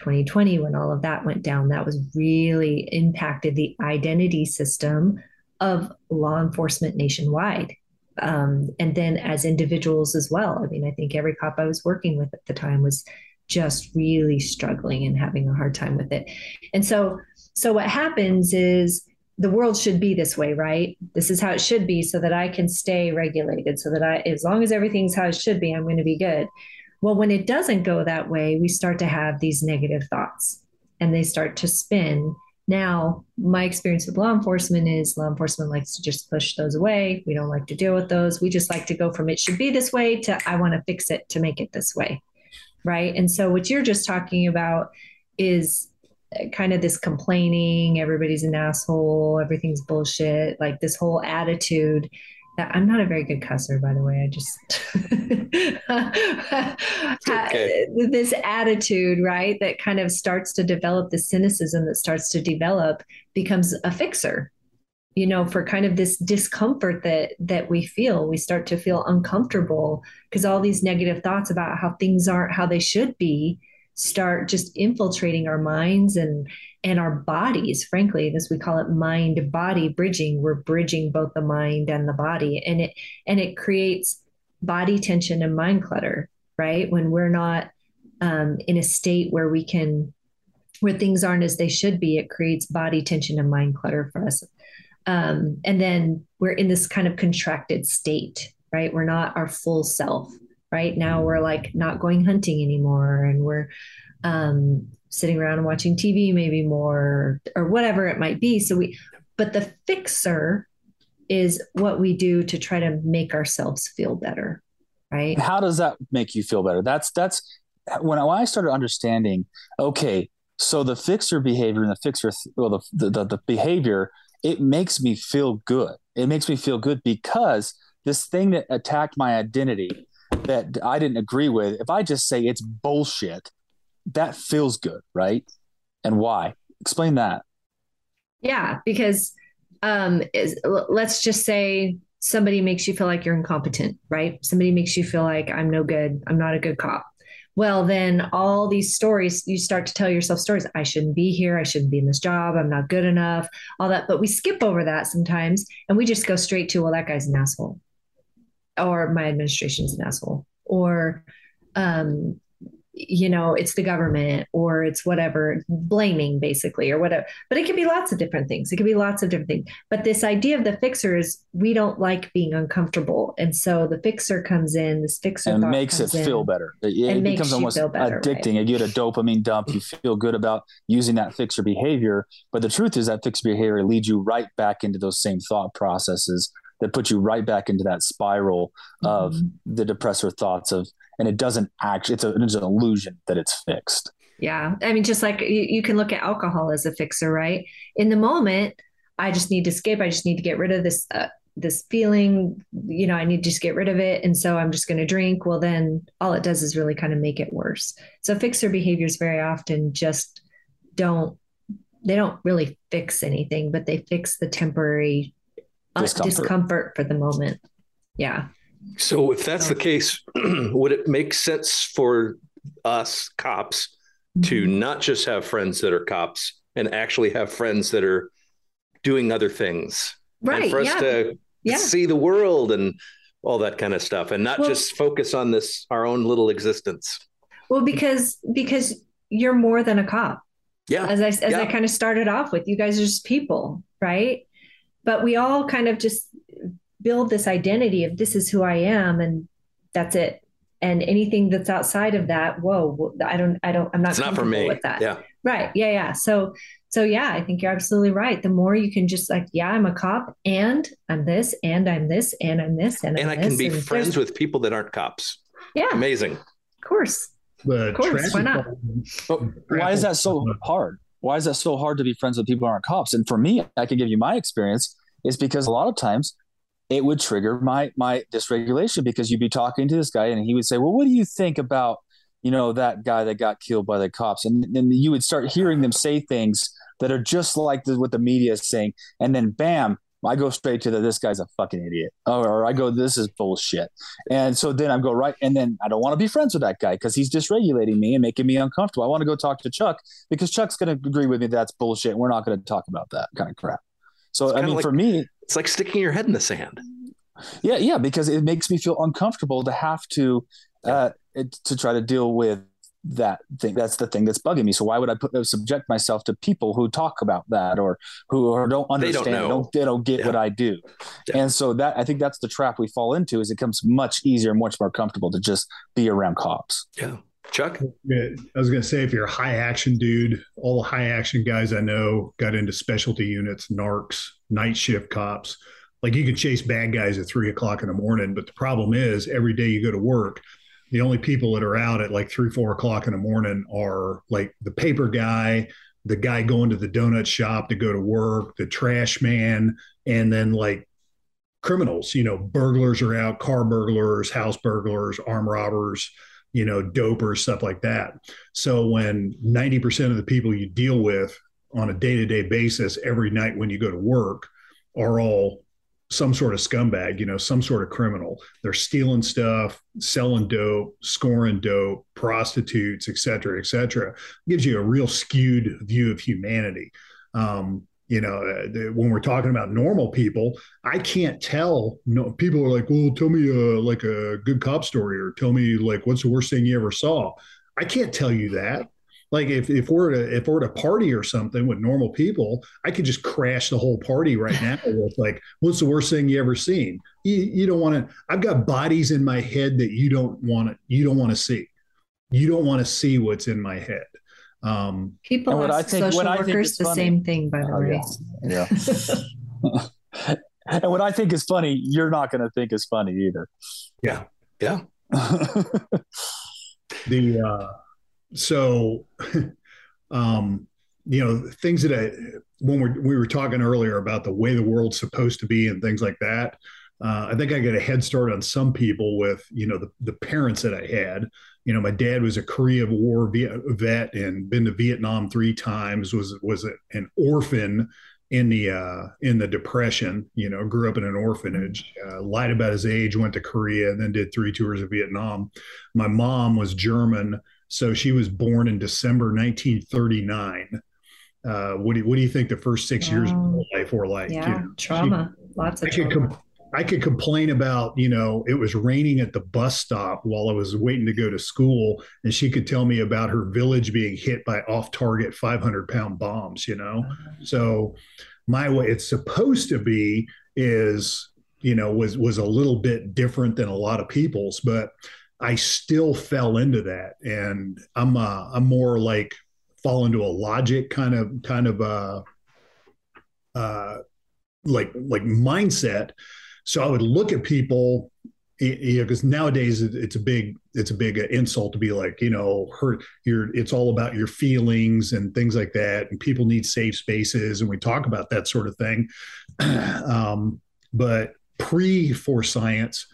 2020 when all of that went down that was really impacted the identity system of law enforcement nationwide um, and then as individuals as well i mean i think every cop i was working with at the time was just really struggling and having a hard time with it and so so what happens is the world should be this way right this is how it should be so that i can stay regulated so that i as long as everything's how it should be i'm going to be good well, when it doesn't go that way, we start to have these negative thoughts and they start to spin. Now, my experience with law enforcement is law enforcement likes to just push those away. We don't like to deal with those. We just like to go from it should be this way to I want to fix it to make it this way. Right. And so, what you're just talking about is uh, kind of this complaining, everybody's an asshole, everything's bullshit, like this whole attitude that I'm not a very good cusser, by the way. I just *laughs* okay. Uh, this attitude, right, that kind of starts to develop the cynicism that starts to develop becomes a fixer. You know, for kind of this discomfort that that we feel, we start to feel uncomfortable because all these negative thoughts about how things aren't how they should be start just infiltrating our minds and and our bodies frankly as we call it mind body bridging. We're bridging both the mind and the body and it and it creates body tension and mind clutter right? When we're not um, in a state where we can where things aren't as they should be it creates body tension and mind clutter for us um, and then we're in this kind of contracted state right? We're not our full self right? Now we're like not going hunting anymore and we're um, sitting around and watching tv maybe more or whatever it might be. So we but the fixer is what we do to try to make ourselves feel better right? How does that make you feel better? That's that's when I, started understanding okay so the fixer behavior and the fixer well the, the the behavior it makes me feel good it makes me feel good because this thing that attacked my identity that I didn't agree with, if I just say it's bullshit, that feels good, right? And why? Explain that. Yeah, because um, is, let's just say somebody makes you feel like you're incompetent, right? Somebody makes you feel like I'm no good, I'm not a good cop. Well, then all these stories, you start to tell yourself stories. I shouldn't be here. I shouldn't be in this job. I'm not good enough, all that. But we skip over that sometimes and we just go straight to, well, that guy's an asshole or my administration's an asshole or um, you know it's the government or it's whatever blaming basically or whatever. But it can be lots of different things. It can be lots of different things. But this idea of the fixer is we don't like being uncomfortable. And so the fixer comes in this fixer and makes it feel better. It, it becomes almost better, addicting. Right? you get a dopamine dump. You feel good about using that fixer behavior. But the truth is that fixer behavior leads you right back into those same thought processes that puts you right back into that spiral of mm-hmm. the depressor thoughts of and it doesn't actually it's, a, it's an illusion that it's fixed. Yeah. I mean just like you, you can look at alcohol as a fixer right? In the moment i just need to escape i just need to get rid of this uh, this feeling you know i need to just get rid of it and so i'm just going to drink. Well then all it does is really kind of make it worse. So fixer behaviors very often just don't they don't really fix anything but they fix the temporary discomfort. discomfort for the moment. Yeah. So if that's the case, *clears throat* would it make sense for us cops mm-hmm. to not just have friends that are cops and actually have friends that are doing other things? Right. And for us yeah. to yeah. see the world and all that kind of stuff and not well, just focus on this our own little existence. Well, because because you're more than a cop. Yeah. As I as yeah. I kind of started off with, you guys are just people, right? But we all kind of just build this identity of this is who I am and that's it. And anything that's outside of that, whoa, I don't, I don't, I'm not, it's not for me with that. Yeah. Right. Yeah. Yeah. So, so yeah, I think you're absolutely right. The more you can just like, yeah, I'm a cop and I'm this and I'm this and I'm this and, and I'm i can be friends with people that aren't cops. Yeah. Amazing. Of course. But of course. Why not? why is that so hard? Why is that so hard to be friends with people who aren't cops? And for me, I can give you my experience is because a lot of times it would trigger my my dysregulation because you'd be talking to this guy and he would say, "Well, what do you think about you know that guy that got killed by the cops?" And then you would start hearing them say things that are just like the, what the media is saying, and then bam, I go straight to the this guy's a fucking idiot, or I go this is bullshit, and so then I go right, and then I don't want to be friends with that guy because he's dysregulating me and making me uncomfortable. I want to go talk to Chuck because Chuck's going to agree with me that's bullshit. We're not going to talk about that kind of crap. So I mean, like, for me, it's like sticking your head in the sand. Yeah, yeah, because it makes me feel uncomfortable to have to uh, to try to deal with that thing. That's the thing that's bugging me. So why would I put subject myself to people who talk about that or who or don't understand, they don't, don't, they don't get yeah. what I do. Yeah. And so that I think that's the trap we fall into. Is it becomes much easier, much more comfortable to just be around cops. Yeah. Chuck? I was going to say, if you're a high action dude, all the high action guys I know got into specialty units, narcs, night shift cops. Like you can chase bad guys at three o'clock in the morning, but the problem is every day you go to work, the only people that are out at like three, four o'clock in the morning are like the paper guy, the guy going to the donut shop to go to work, the trash man, and then like criminals. You know, burglars are out, car burglars, house burglars, arm robbers you know, dopers, stuff like that. So when 90% of the people you deal with on a day to day basis every night when you go to work are all some sort of scumbag, you know, some sort of criminal. They're stealing stuff, selling dope, scoring dope, prostitutes, et cetera, et cetera. gives you a real skewed view of humanity. Um, you know, uh, when we're talking about normal people, I can't tell. No, people are like, "Well, tell me a, uh, like a good cop story, or tell me like what's the worst thing you ever saw." I can't tell you that. Like if, if we're at a, if we're at a party or something with normal people, I could just crash the whole party right now with like, what's the worst thing you ever seen? You, you don't want to. I've got bodies in my head that you don't want to. You don't want to see. You don't want to see what's in my head. Um, People ask I think, social workers the funny, same thing, by the oh, way. Yeah. yeah. *laughs* and what I think is funny, you're not going to think is funny either. Yeah. Yeah. *laughs* the uh, so *laughs* um, you know things that I when we we were talking earlier about the way the world's supposed to be and things like that. Uh, I think I got a head start on some people with you know the the parents that I had. You know, my dad was a Korea War vet and been to Vietnam three times. Was was an orphan in the uh, in the depression. You know, grew up in an orphanage. Uh, lied about his age. Went to Korea and then did three tours of Vietnam. My mom was German so she was born in December 1939. Uh, what do you, what do you think the first six years of her life were like? Yeah, you know, trauma, she, lots of I trauma. Could com- I could complain about, you know, it was raining at the bus stop while I was waiting to go to school, and she could tell me about her village being hit by off-target 500-pound bombs. You know, so my way it's supposed to be is, you know, was was a little bit different than a lot of people's, but I still fell into that, and I'm uh, I'm more like fall into a logic kind of kind of uh, uh, like like mindset. So I would look at people, you know, because nowadays it's a big it's a big insult to be like you know hurt your it's all about your feelings and things like that, and people need safe spaces, and we talk about that sort of thing. *clears throat* um, but pre force science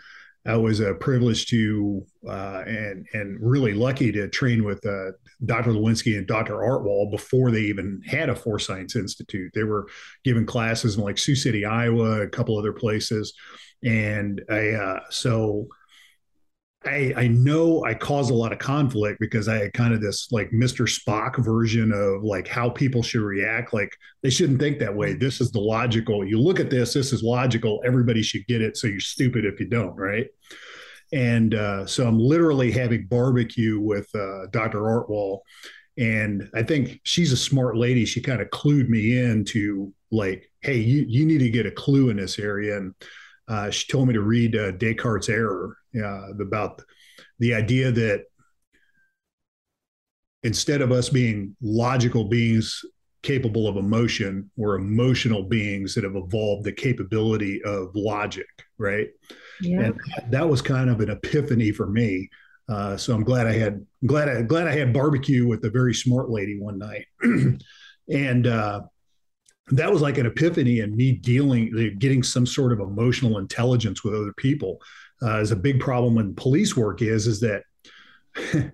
I was a privilege to uh, and and really lucky to train with uh, Dr. Lewinski and Dr. Artwohl before they even had a Force Science Institute. They were giving classes in like Sioux City, Iowa, a couple other places, and I uh, so I, I know I cause a lot of conflict because I had kind of this like Mr. Spock version of like how people should react. Like they shouldn't think that way. This is the logical. You look at this, this is logical. Everybody should get it. So you're stupid if you don't, right? And uh, so I'm literally having barbecue with uh, Dr. Artwohl. And I think she's a smart lady. She kind of clued me in to like, hey, you, you need to get a clue in this area. And uh, she told me to read uh, Descartes' Error uh, about the idea that instead of us being logical beings capable of emotion, we're emotional beings that have evolved the capability of logic, right? Yeah. And that was kind of an epiphany for me. Uh, so I'm glad I had glad I glad I had barbecue with a very smart lady one night, *clears throat* and uh, that was like an epiphany and me dealing, getting some sort of emotional intelligence with other people. Uh, is a big problem in police work is is that *laughs*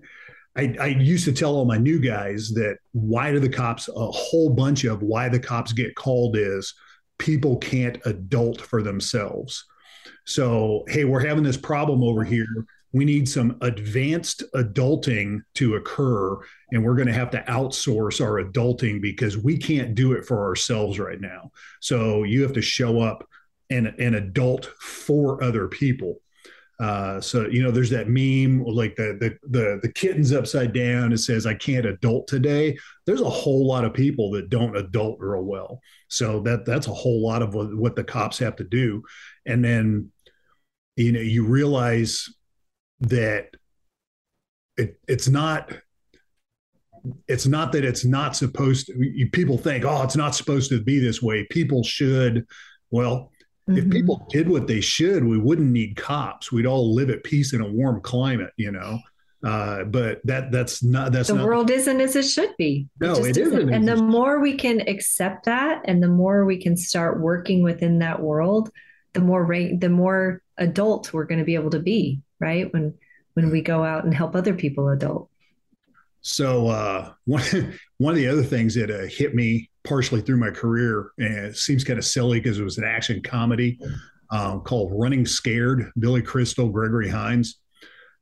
I, I, used to tell all my new guys that why do the cops a whole bunch of why the cops get called is people can't adult for themselves. So hey, we're having this problem over here we need some advanced adulting to occur and we're going to have to outsource our adulting because we can't do it for ourselves right now. So you have to show up and an adult for other people. Uh, so you know there's that meme like the, the the the kitten's upside down. It says i can't adult today. There's a whole lot of people that don't adult real well. So that that's a whole lot of what, what the cops have to do. And then you know you realize that it, it's not it's not that it's not supposed to people think oh it's not supposed to be this way. People should. Well mm-hmm. if people did what they should we wouldn't need cops. We'd all live at peace in a warm climate you know? Uh, but that that's not that's the not, world isn't as it should be. No it, it isn't. isn't. And the more we can accept that and the more we can start working within that world the more rate the more adult we're going to be able to be right when when we go out and help other people adult So uh, *laughs* one one of the other things that uh, hit me partially through my career, and it seems kind of silly because it was an action comedy um, called Running Scared. Billy Crystal, Gregory Hines,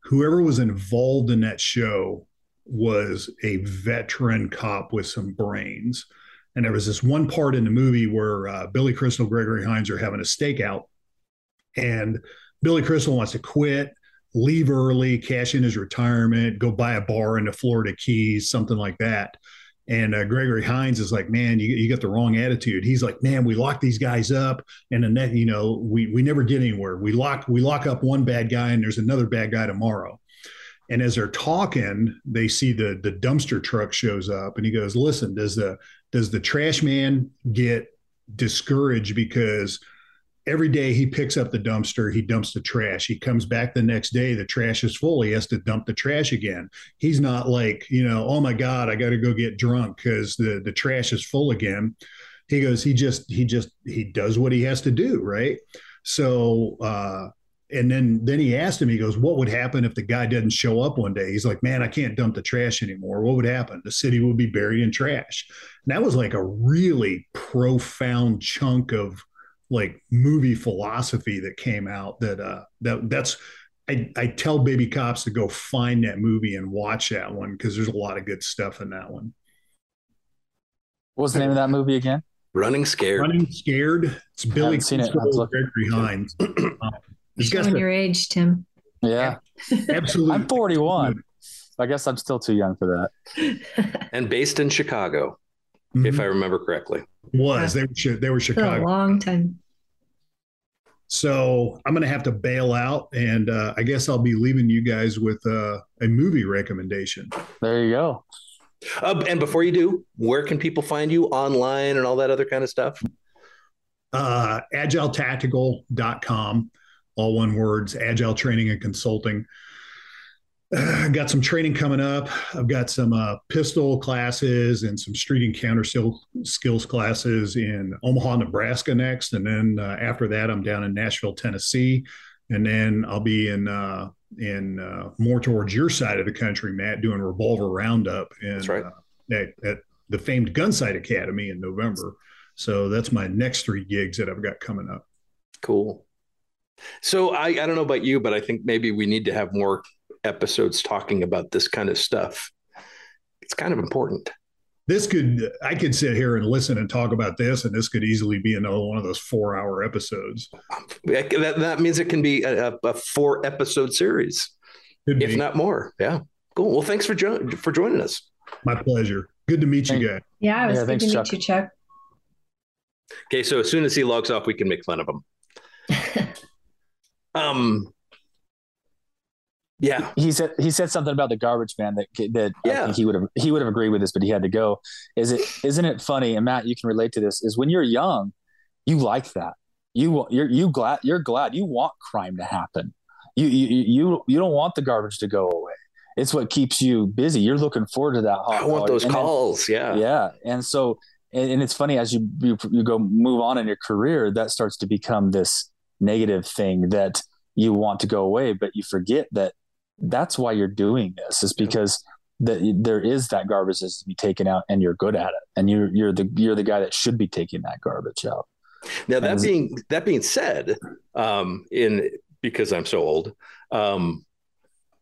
whoever was involved in that show was a veteran cop with some brains. And there was this one part in the movie where uh, Billy Crystal, Gregory Hines are having a stakeout, and Billy Crystal wants to quit, leave early, cash in his retirement, go buy a bar in the Florida Keys, something like that. And uh, Gregory Hines is like, man, you, you got the wrong attitude. He's like, man, we lock these guys up, and the net, you know, we we never get anywhere. We lock we lock up one bad guy, and there's another bad guy tomorrow. And as they're talking, they see the the dumpster truck shows up, and he goes, listen, does the does the trash man get discouraged because every day he picks up the dumpster, he dumps the trash. He comes back the next day, the trash is full. He has to dump the trash again. He's not like, you know, oh my God, I got to go get drunk because the, the trash is full again. He goes, he just, he just, he does what he has to do. Right. So, uh, and then then he asked him he goes what would happen if the guy doesn't show up one day he's like man i can't dump the trash anymore what would happen the city would be buried in trash and that was like a really profound chunk of like movie philosophy that came out that uh that that's I, I tell baby cops to go find that movie and watch that one because there's a lot of good stuff in that one. What was the name of that movie again? Running Scared. Running Scared. It's Billy Crystal, Gregory Hines. *clears throat* Um, Showing the, your age, Tim. Yeah, *laughs* absolutely. I'm 41. I guess I'm still too young for that. and based in Chicago. If I remember correctly was. They were they were Chicago. A long time. So I'm going to have to bail out, and uh, I guess I'll be leaving you guys with uh, a movie recommendation. There you go. Uh, and before you do, where can people find you online and all that other kind of stuff? Uh, agiletactical.com, all one words, agile training and consulting. I *sighs* got some training coming up. I've got some uh, pistol classes and some street encounter skills classes in Omaha, Nebraska next, and then uh, after that, I'm down in Nashville, Tennessee, and then I'll be in uh, in uh, more towards your side of the country, Matt, doing Revolver Roundup in, right. Uh, at, at the famed Gunsite Academy in November. So that's my next three gigs that I've got coming up. Cool. So I, I don't know about you, but I think maybe we need to have more episodes talking about this kind of stuff. It's kind of important. This could, I could sit here and listen and talk about this, and this could easily be another one of those four hour episodes. That, that means it can be a, a four episode series, could if be. not more. Yeah. Cool. Well, thanks for, jo- for joining us. My pleasure. Good to meet you guys. Yeah, it was yeah, good thanks, to meet Chuck. you, Chuck. Okay, so as soon as he logs off, we can make fun of him. *laughs* um, yeah, he said he said something about the garbage man that that yeah. he would have he would have agreed with this, but he had to go. Is it isn't it funny? And Matt, you can relate to this. Is when you're young, you like that. You you're you glad you're glad you want crime to happen. You you you you don't want the garbage to go away. It's what keeps you busy. You're looking forward to that. I want those and calls. Then, yeah, yeah. And so and, and it's funny as you, you you go move on in your career, that starts to become this negative thing that you want to go away, but you forget that that's why you're doing this is because that there is that garbage that's to be taken out and you're good at it. And you're you're the you're the guy that should be taking that garbage out. Now that being that being said um in because i'm so old um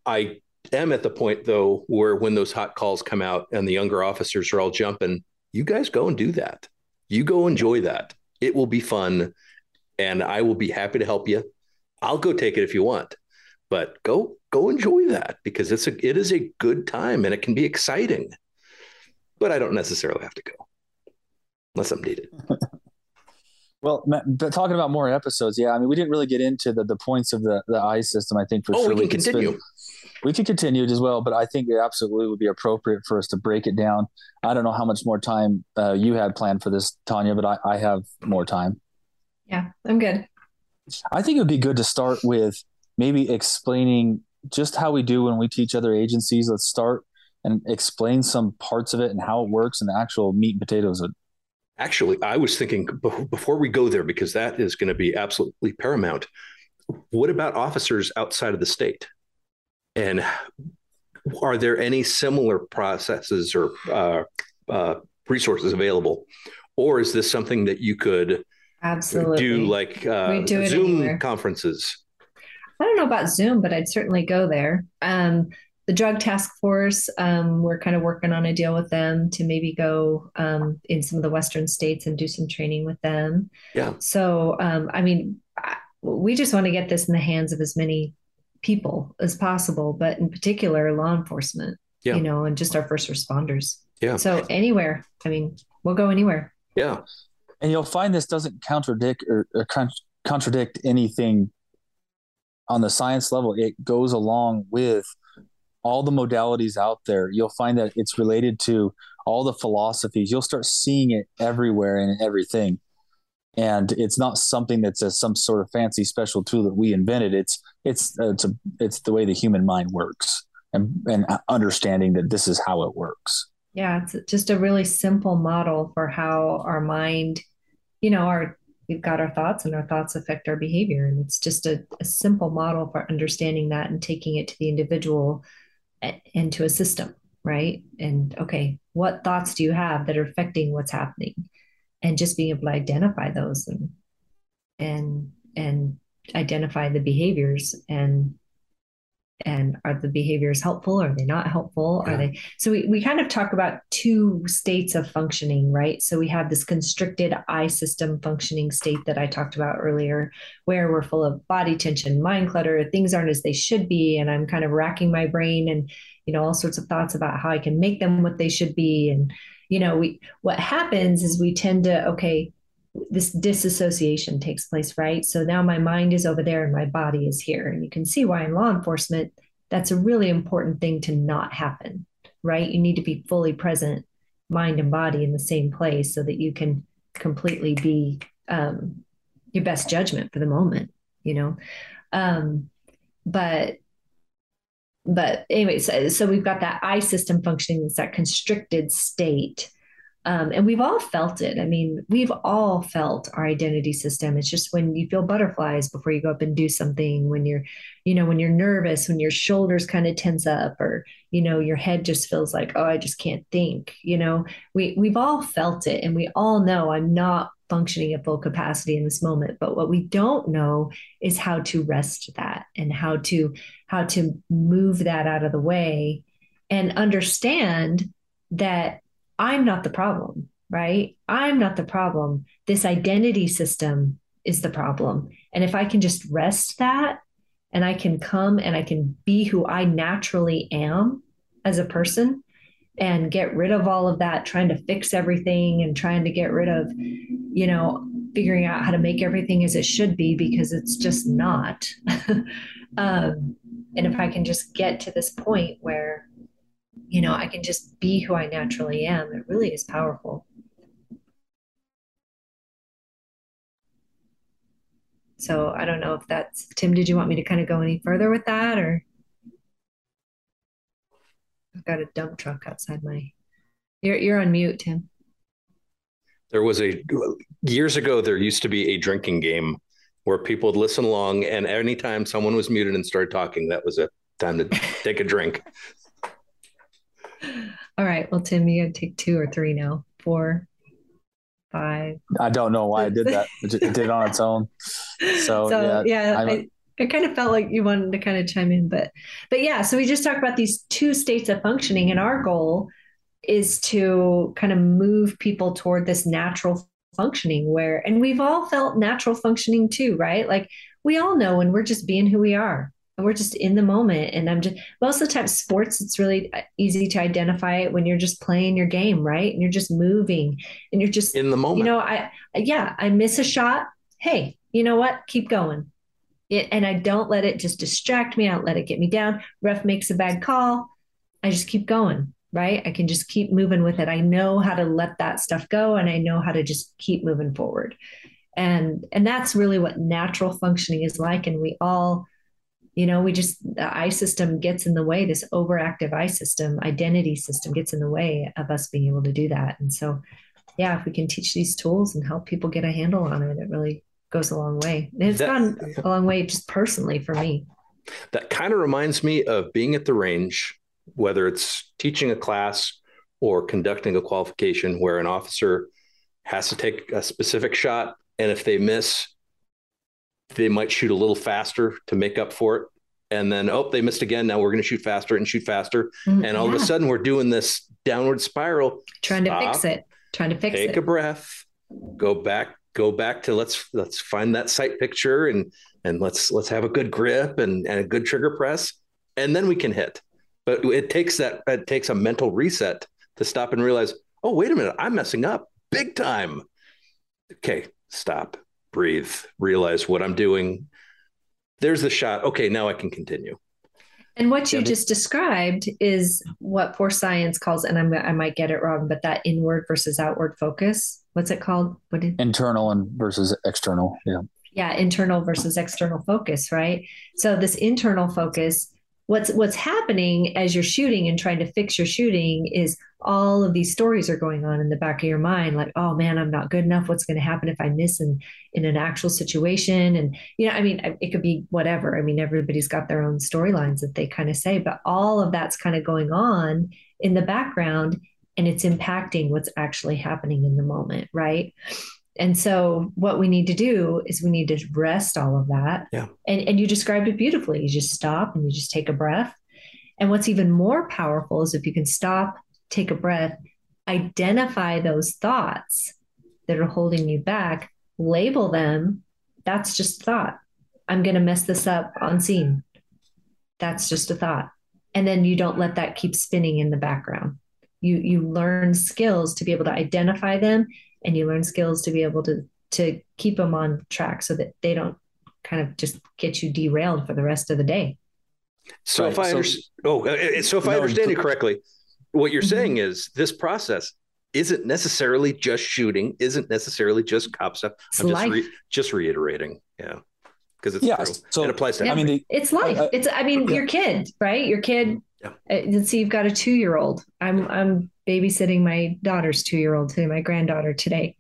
i am at the point though where when those hot calls come out and the younger officers are all jumping you guys go and do that. You go enjoy that. It will be fun and i will be happy to help you. I'll go take it if you want but go go enjoy that because it's a it is a good time and it can be exciting. But I don't necessarily have to go unless I'm needed. *laughs* well, but talking about more episodes, yeah, I mean, we didn't really get into the the points of the the I system. I think for oh, sure we can we continue. Spend, we could continue as well, but I think it absolutely would be appropriate for us to break it down. I don't know how much more time uh, you had planned for this, Tanya, but I, I have more time. Yeah, I'm good. I think it would be good to start with maybe explaining just how we do when we teach other agencies. Let's start and explain some parts of it and how it works and the actual meat and potatoes of it. Actually, I was thinking before we go there, because that is going to be absolutely paramount. What about officers outside of the state? And are there any similar processes or uh, uh, resources available, or is this something that you could absolutely do like uh, do Zoom anywhere. conferences? I don't know about Zoom, but I'd certainly go there. Um, the drug task force, um, we're kind of working on a deal with them to maybe go um, in some of the Western states and do some training with them. Yeah. So, um, I mean, we just want to get this in the hands of as many people as possible, but in particular, law enforcement, yeah. you know, and just our first responders. Yeah. So, anywhere, I mean, we'll go anywhere. Yeah. And you'll find this doesn't contradict or, or con- contradict anything on the science level. It goes along with all the modalities out there. You'll find that it's related to all the philosophies. You'll start seeing it everywhere and everything. And it's not something that's a, some sort of fancy special tool that we invented. It's it's it's a, it's the way the human mind works, and and understanding that this is how it works. Yeah, it's just a really simple model for how our mind, you know, our we've got our thoughts and our thoughts affect our behavior, and it's just a, a simple model for understanding that and taking it to the individual eh, and to a system, right? And okay, what thoughts do you have that are affecting what's happening? And just being able to identify those and and and identify the behaviors and and are the behaviors helpful? Are they not helpful? Yeah. are they so we, we kind of talk about two states of functioning right? So we have this constricted eye system functioning state that i talked about earlier where we're full of body tension mind clutter things aren't as they should be and i'm kind of racking my brain and you know all sorts of thoughts about how i can make them what they should be. And you know we what happens is we tend to okay this disassociation takes place, right? So now my mind is over there and my body is here. And you can see why in law enforcement, that's a really important thing to not happen, right? You need to be fully present, mind and body in the same place so that you can completely be um, your best judgment for the moment, you know? Um, but but anyway, so, so we've got that I system functioning, it's that constricted state um, and we've all felt it. I mean, we've all felt our identity system. It's just when you feel butterflies before you go up and do something, when you're, you know, when you're nervous, when your shoulders kind of tense up, or you know, your head just feels like, oh, I just can't think. You know, we we've all felt it, and we all know I'm not functioning at full capacity in this moment. But what we don't know is how to rest that and how to how to move that out of the way and understand that I'm not the problem, right? I'm not the problem. This identity system is the problem. And if I can just rest that and I can come and I can be who I naturally am as a person and get rid of all of that trying to fix everything and trying to get rid of, you know, figuring out how to make everything as it should be because it's just not. *laughs* um, and if I can just get to this point where you know, I can just be who I naturally am. It really is powerful. So I don't know if that's Tim. Did you want me to kind of go any further with that, or I've got a dump truck outside my. You're you're on mute, Tim. There was a years ago. There used to be a drinking game where people would listen along, and anytime someone was muted and started talking, that was a time to take a drink. All right. Well, Tim, you got to take two or three now. Four, five. I don't know why I did that. It did it on its own. So, *laughs* so yeah, yeah I, I kind of felt like you wanted to kind of chime in, but but yeah. So we just talked about these two states of functioning, and our goal is to kind of move people toward this natural functioning where and we've all felt natural functioning too right like we all know when we're just being who we are we're just in the moment and i'm just most of the time sports it's really uh, easy to identify it when you're just playing your game right? And you're just moving and you're just in the moment you know i yeah i miss a shot. Hey you know what? Keep going. It, and i don't let it just distract me. I don't let it get me down. Ref makes a bad call. I just keep going right? I can just keep moving with it. I know how to let that stuff go and i know how to just keep moving forward. And and that's really what natural functioning is like and we all you know we just the i system gets in the way this overactive i system identity system gets in the way of us being able to do that. And so yeah if we can teach these tools and help people get a handle on it it really goes a long way. And it's that, gone a long way just personally for me. That kind of reminds me of being at the range whether it's teaching a class or conducting a qualification where an officer has to take a specific shot. And if they miss, they might shoot a little faster to make up for it. And then, oh, they missed again. Now we're going to shoot faster and shoot faster. Mm, and all yeah. of a sudden, we're doing this downward spiral. Trying Stop, to fix it. Trying to fix take it. Take a breath. Go back. Go back to let's let's find that sight picture and and let's let's have a good grip and, and a good trigger press, and then we can hit. But it takes that it takes a mental reset to stop and realize, oh, wait a minute, I'm messing up big time. Okay, stop, breathe, realize what I'm doing. There's the shot. Okay, now I can continue. And what you yeah, just described is what Force Science calls, and I'm, I might get it wrong, but that inward versus outward focus. What's it called? What did, internal and versus external? Yeah. Yeah, internal versus external focus, right? So this internal focus what's what's happening as you're shooting and trying to fix your shooting is all of these stories are going on in the back of your mind like oh man i'm not good enough. What's going to happen if i miss in in an actual situation? And you know i mean it could be whatever. I mean everybody's got their own storylines that they kind of say but all of that's kind of going on in the background and it's impacting what's actually happening in the moment right and so what we need to do is we need to rest all of that. Yeah. And and you described it beautifully. You just stop and you just take a breath. And what's even more powerful is if you can stop, take a breath, identify those thoughts that are holding you back, label them. That's just thought. I'm going to mess this up on scene. That's just a thought. And then you don't let that keep spinning in the background. You you learn skills to be able to identify them and you learn skills to be able to to keep them on track so that they don't kind of just get you derailed for the rest of the day. So right. if I so, understand, oh, uh, uh, so if no, I understand you correctly, what you're mm-hmm. saying is this process isn't necessarily just shooting, isn't necessarily just cop stuff. It's I'm just re- just reiterating, yeah, because it's yeah, true. So it applies to. Yeah, I mean, the, it's life. Uh, it's I mean, yeah. your kid, right? Your kid. Yeah. Uh, let's see, you've got a two year old. I'm I'm babysitting my daughter's two year old today, my granddaughter today.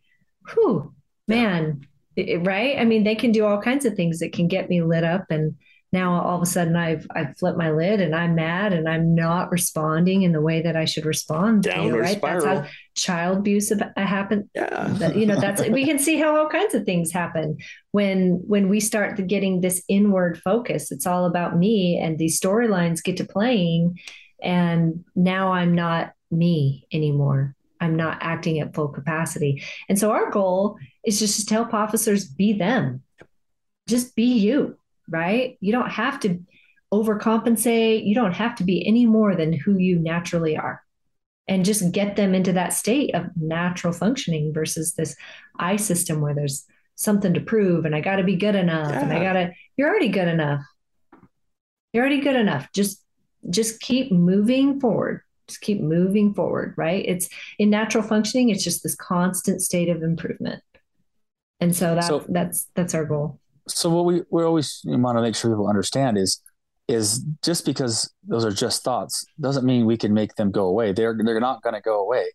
Whew, man, it, right? I mean, they can do all kinds of things that can get me lit up. And now all of a sudden I've I've flipped my lid and I'm mad and I'm not responding in the way that I should respond Downward to, right? Spiral. That's how child abuse happens. Yeah. you know, that's we can see how all kinds of things happen when when we start getting this inward focus. It's all about me and these storylines get to playing and now I'm not me anymore. I'm not acting at full capacity. And so our goal is just to help officers be them. Just be you, right? You don't have to overcompensate. You don't have to be any more than who you naturally are. And just get them into that state of natural functioning versus this I system where there's something to prove and I got to be good enough yeah. and I got to, you're already good enough. You're already good enough. Just, just keep moving forward just keep moving forward, right? It's in natural functioning, it's just this constant state of improvement. And so that so, that's that's our goal. So what we we always want to make sure people understand is is just because those are just thoughts doesn't mean we can make them go away. They're they're not going to go away.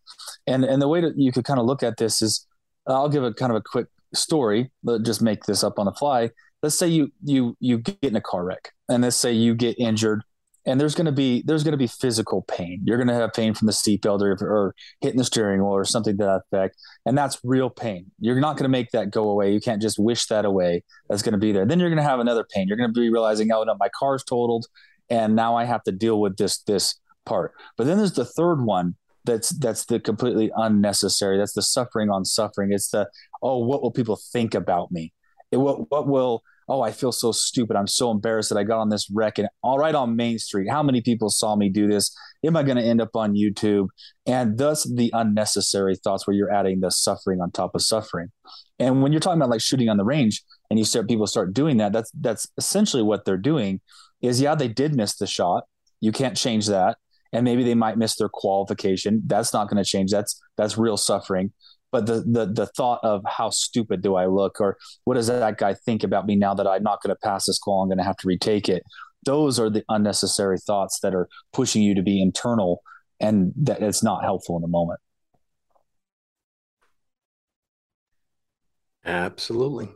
And and the way that you could kind of look at this is I'll give a kind of a quick story, but just make this up on the fly. Let's say you you you get in a car wreck and let's say you get injured and there's going to be there's going to be physical pain. You're going to have pain from the seatbelt or, or hitting the steering wheel or something to that effect, and that's real pain. You're not going to make that go away. You can't just wish that away. That's going to be there. Then you're going to have another pain. You're going to be realizing, oh no, my car's totaled, and now I have to deal with this this part. But then there's the third one that's that's the completely unnecessary. That's the suffering on suffering. It's the oh, what will people think about me? It, what what will oh, I feel so stupid. I'm so embarrassed that I got on this wreck and all right on Main Street. How many people saw me do this? Am I going to end up on YouTube? And thus the unnecessary thoughts where you're adding the suffering on top of suffering. And when you're talking about like shooting on the range and you start people start doing that, that's that's essentially what they're doing is yeah, they did miss the shot. You can't change that. And maybe they might miss their qualification. That's not going to change. That's that's real suffering but the the the thought of how stupid do I look or what does that guy think about me now that I'm not going to pass this call I'm going to have to retake it those are the unnecessary thoughts that are pushing you to be internal and that it's not helpful in the moment absolutely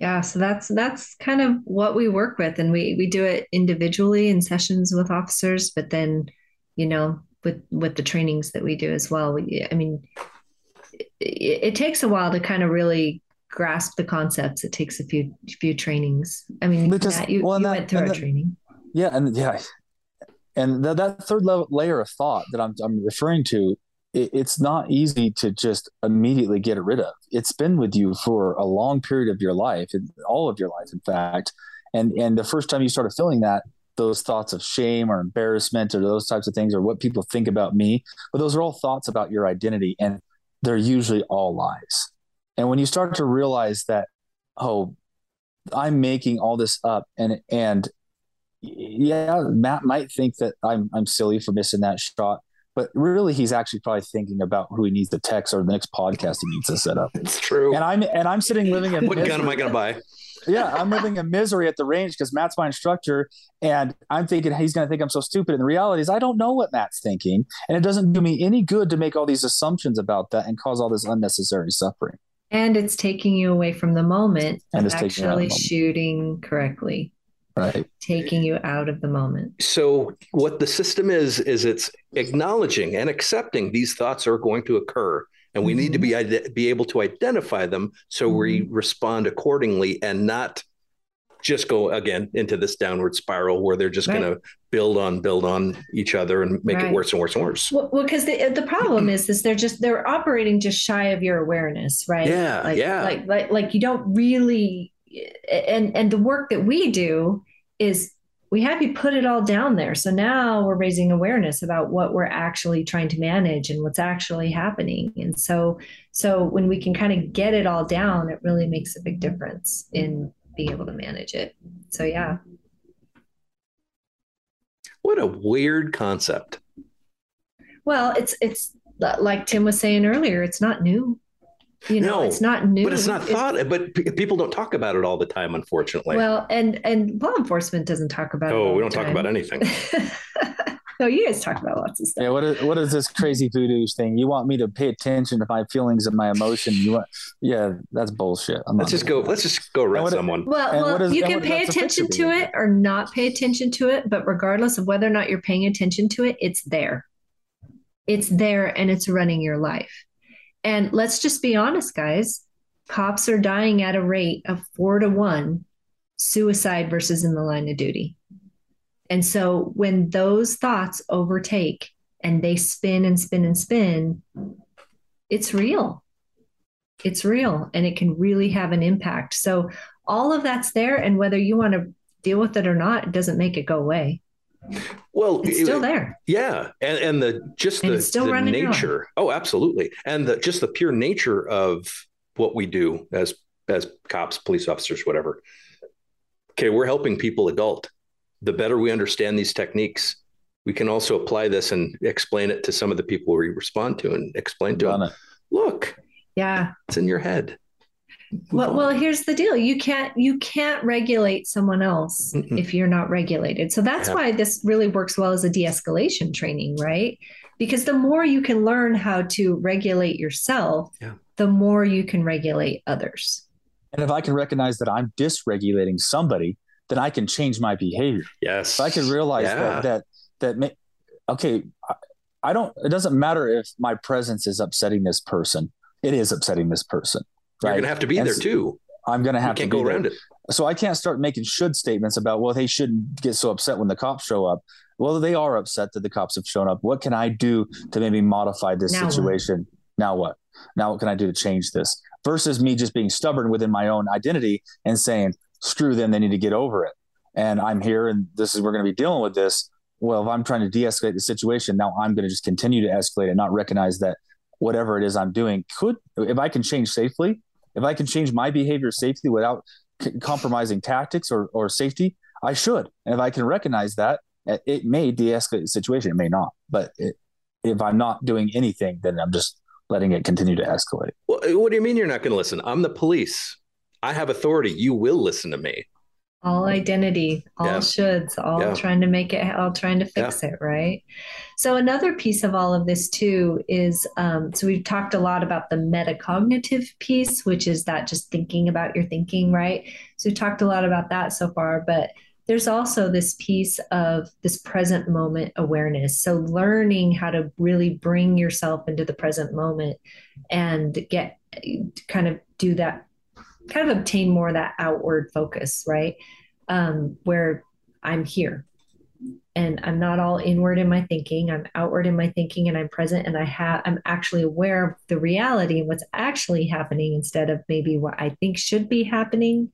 yeah so that's that's kind of what we work with and we we do it individually in sessions with officers but then you know, with with the trainings that we do as well. We, I mean, it, it takes a while to kind of really grasp the concepts. It takes a few few trainings. I mean, because Matt, you, well, you that, went through our training. Yeah, and yeah, and the, that third level, layer of thought that I'm I'm referring to, it, it's not easy to just immediately get rid of. It's been with you for a long period of your life, all of your life, in fact. And and the first time you started feeling that, those thoughts of shame or embarrassment or those types of things or what people think about me, but those are all thoughts about your identity, and they're usually all lies. And when you start to realize that, oh, I'm making all this up, and and yeah, Matt might think that I'm I'm silly for missing that shot, but really he's actually probably thinking about who he needs to text or the next podcast he needs to set up. It's true. And I'm and I'm sitting living in *laughs* what gun am I going to buy? Yeah, I'm living in misery at the range because Matt's my instructor, and I'm thinking he's going to think I'm so stupid. And the reality is, I don't know what Matt's thinking, and it doesn't do me any good to make all these assumptions about that and cause all this unnecessary suffering. And it's taking you away from the moment and it's actually shooting correctly. Right. Taking you out of the moment. So what the system is is it's acknowledging and accepting these thoughts are going to occur and we mm-hmm. need to mm-hmm. be be able to identify them so mm-hmm. we respond accordingly and not just go again into this downward spiral where they're just right. going to build on build on each other and make right. it worse and worse and worse well because the, the problem is is they're just they're operating just shy of your awareness right yeah like, yeah like like like you don't really and and the work that we do is we have you put it all down there. So now we're raising awareness about what we're actually trying to manage and what's actually happening. And so so when we can kind of get it all down, it really makes a big difference in being able to manage it. So yeah. What a weird concept. Well, it's it's like Tim was saying earlier, it's not new. You know, no, it's not new, but it's not thought. It's, but p- people don't talk about it all the time, unfortunately. Well, and and law enforcement doesn't talk about. Oh, we don't talk about anything. *laughs* no, you guys talk about lots of stuff. Yeah, what is what is this crazy voodoo thing? You want me to pay attention to my feelings and my emotion? You want? Yeah, that's bullshit. I'm let's just go. Let's just go arrest someone. Well, well, is, you can pay attention to it or not pay attention to it, but regardless of whether or not you're paying attention to it, it's there. It's there, and it's running your life. And let's just be honest, guys. Cops are dying at a rate of four to one suicide versus in the line of duty. And so when those thoughts overtake and they spin and spin and spin, it's real. It's real and it can really have an impact. So all of that's there. And whether you want to deal with it or not, it doesn't make it go away. Well, it's still there. Yeah, and and the just and the, the nature. Oh, absolutely, and the just the pure nature of what we do as as cops, police officers, whatever. Okay, we're helping people adult. The better we understand these techniques, we can also apply this and explain it to some of the people we respond to, and explain to them. Look, yeah, it's in your head. Well, well, here's the deal. You can't you can't regulate someone else Mm-mm. if you're not regulated. So that's yeah. why this really works well as a de-escalation training, right? Because the more you can learn how to regulate yourself, yeah. the more you can regulate others. And if I can recognize that I'm dysregulating somebody, then I can change my behavior. Yes. If I can realize yeah. that that that may, okay, I don't it doesn't matter if my presence is upsetting this person. It is upsetting this person Right? You're going to have to be and there too. I'm going to have to go around there. it. So I can't start making should statements about, well, they shouldn't get so upset when the cops show up. Well, they are upset that the cops have shown up. What can I do to maybe modify this now situation? What? Now what? Now what can I do to change this? Versus me just being stubborn within my own identity and saying, screw them, they need to get over it. And I'm here and this is we're going to be dealing with this. Well, if I'm trying to de-escalate the situation, now I'm going to just continue to escalate and not recognize that whatever it is I'm doing could if I can change safely, if I can change my behavior safely without c- compromising tactics or, or safety, I should. And if I can recognize that, it may de-escalate the situation. It may not, but it, if I'm not doing anything, then I'm just letting it continue to escalate. Well, what do you mean you're not going to listen? I'm the police. I have authority. You will listen to me all identity all yeah. shoulds all yeah. trying to make it all trying to fix yeah. it right so another piece of all of this too is um, so we've talked a lot about the metacognitive piece which is that just thinking about your thinking right so we've talked a lot about that so far but there's also this piece of this present moment awareness. So, learning how to really bring yourself into the present moment and get kind of do that, kind of obtain more of that outward focus, right? Um, where I'm here and I'm not all inward in my thinking. I'm outward in my thinking and I'm present and I have I'm actually aware of the reality and what's actually happening instead of maybe what I think should be happening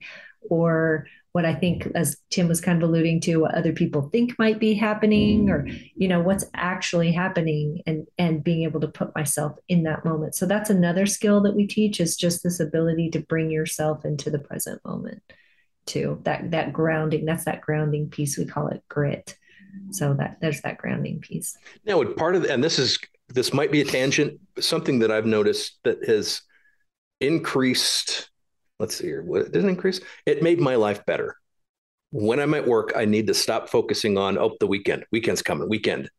or what I think, as Tim was kind of alluding to, what other people think might be happening, or you know what's actually happening, and and being able to put myself in that moment. So that's another skill that we teach is just this ability to bring yourself into the present moment, too. That that grounding. That's that grounding piece. We call it grit. So that there's that grounding piece. Now, part of the, and this is this might be a tangent, something that I've noticed that has increased let's see here. What didn't increase? It made my life better. When I'm at work, I need to stop focusing on oh the weekend, weekend's coming, weekend,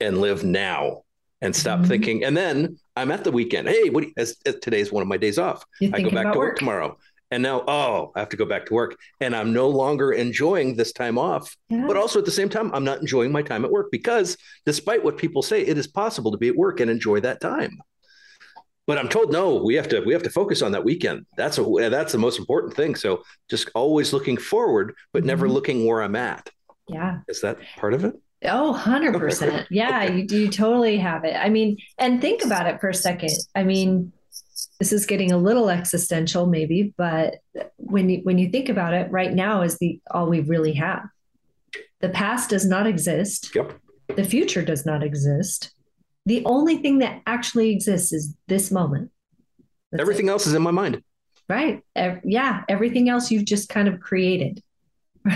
and live now and stop mm-hmm. thinking. And then I'm at the weekend. Hey, what? As, as today's one of my days off. I go back to work, work tomorrow. And now, oh, I have to go back to work. And I'm no longer enjoying this time off. Yeah. But also at the same time, I'm not enjoying my time at work because despite what people say, it is possible to be at work and enjoy that time but I'm told no, we have to we have to focus on that weekend. That's a that's the most important thing. So just always looking forward, but mm-hmm. never looking where I'm at. Yeah. Is that part of it? Oh, 100%. *laughs* yeah, you do totally have it. I mean, and think about it for a second. I mean, this is getting a little existential maybe, but when you when you think about it, right now is the all we really have. The past does not exist. Yep. The future does not exist the only thing that actually exists is this moment. That's everything it. else is in my mind. Right. yeah. Everything else you've just kind of created. *laughs*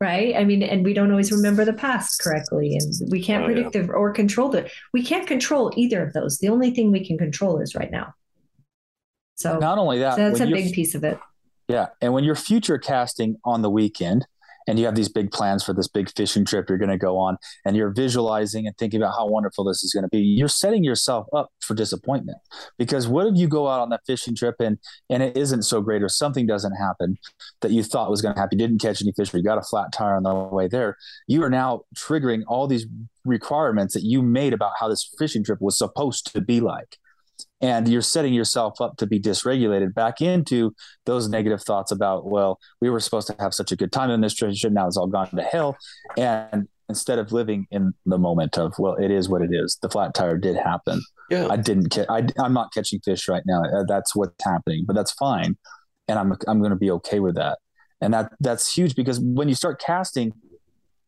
right. I mean, and we don't always remember the past correctly, and we can't oh, predict yeah. or control it. We can't control either of those. The only thing we can control is right now. So, not only that, so that's a big piece of it. Yeah. And when you're future casting on the weekend, and you have these big plans for this big fishing trip you're going to go on and you're visualizing and thinking about how wonderful this is going to be you're setting yourself up for disappointment. Because what if you go out on that fishing trip and and it isn't so great or something doesn't happen that you thought was going to happen you didn't catch any fish or you got a flat tire on the way there you are now triggering all these requirements that you made about how this fishing trip was supposed to be like and you're setting yourself up to be dysregulated back into those negative thoughts about well we were supposed to have such a good time in this tradition now it's all gone to hell. And instead of living in the moment of well it is what it is the flat tire did happen. Yeah. I didn't ca- I, i'm not catching fish right now. Uh, that's what's happening but that's fine. And i'm i'm going to be okay with that. And that that's huge because when you start casting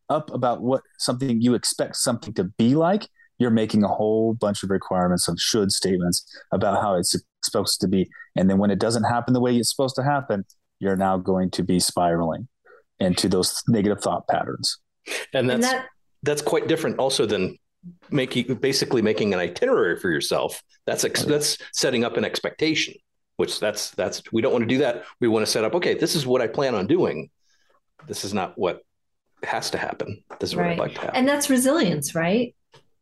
up about what something you expect something to be like you're making a whole bunch of requirements of should statements about how it's supposed to be. And then when it doesn't happen the way it's supposed to happen, you're now going to be spiraling into those negative thought patterns. And that's and that, that's quite different also than making basically making an itinerary for yourself. That's ex- that's setting up an expectation, which that's that's we don't want to do that. We want to set up, okay, this is what I plan on doing. This is not what has to happen. This is right. what I'd like to happen. And that's resilience, right?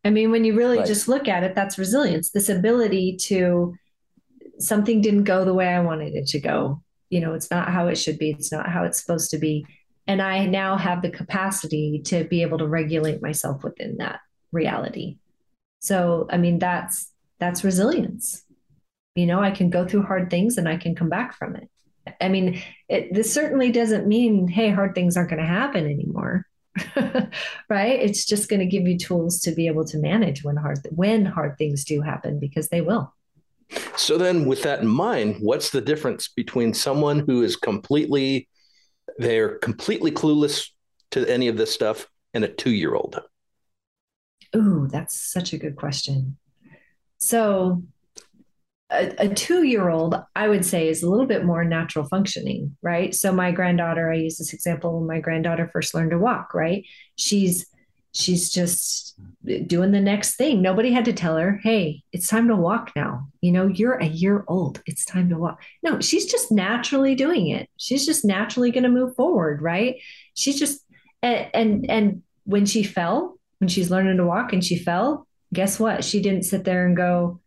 I mean, when you really right. just look at it, that's resilience, this ability to something didn't go the way I wanted it to go. You know, it's not how it should be, it's not how it's supposed to be. And I now have the capacity to be able to regulate myself within that reality. So, I mean, that's that's resilience. You know, I can go through hard things and I can come back from it. I mean, it, this certainly doesn't mean, hey, hard things aren't going to happen anymore. *laughs* right? It's just going to give you tools to be able to manage when hard when hard things do happen because they will. So then with that in mind, what's the difference between someone who is completely they're completely clueless to any of this stuff and a 2-year-old? Ooh, that's such a good question. So a, a two year old, I would say, is a little bit more natural functioning, right? So, my granddaughter, I use this example when my granddaughter first learned to walk, right? She's she's just doing the next thing. Nobody had to tell her, hey, it's time to walk now. You know, you're a year old. It's time to walk. No, she's just naturally doing it. She's just naturally going to move forward, right? She's just, and, and, and when she fell, when she's learning to walk and she fell, guess what? She didn't sit there and go,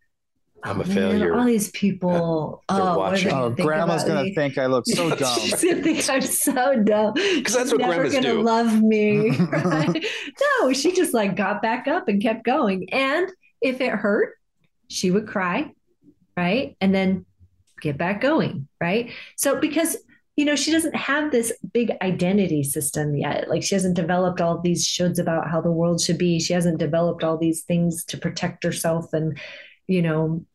I'm a man, failure. All these people. They're oh, watching. Oh, gonna think grandma's gonna think I look so *laughs* dumb. She's gonna think I'm so dumb. Because that's what never grandmas gonna do. love me. Right? *laughs* *laughs* no, she just like got back up and kept going. And if it hurt, she would cry, right? And then get back going, right? So because you know she doesn't have this big identity system yet. Like she hasn't developed all these shoulds about how the world should be. She hasn't developed all these things to protect herself and you know uh,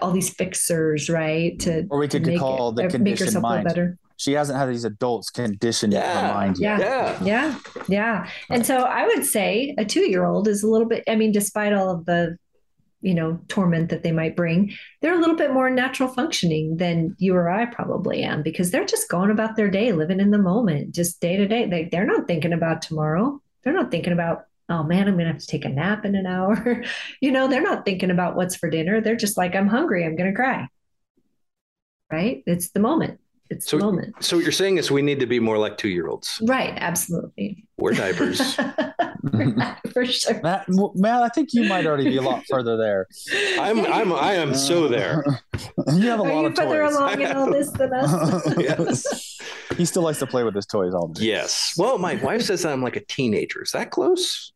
all these fixers, right? To Or we could make call the uh, make conditioned herself mind. better. She hasn't had these adults conditioned her Yeah. mind yet. Yeah. Yeah. Yeah, yeah. And so I would say a two year old is a little bit, I mean, despite all of the, you know, torment that they might bring, they're a little bit more natural functioning than you or I probably am because they're just going about their day, living in the moment, just day to day. They, they're not thinking about tomorrow. They're not thinking about, oh man, I'm going to have to take a nap in an hour. *laughs* you know, they're not thinking about what's for dinner. They're just like, I'm hungry. I'm going to cry. Right? It's the moment. It's So- the moment. So what you're saying is we need to be more like two year olds. Right. Absolutely. Wear diapers. *laughs* for sure. *laughs* Matt, Matt, I think you might already be a lot further there. I'm I'm I am so there. you have a Are lot you of further toys. along in all this than us? Yes. he still likes to play with his toys all day. Yes. Well, my wife says I'm like a teenager. Is that close?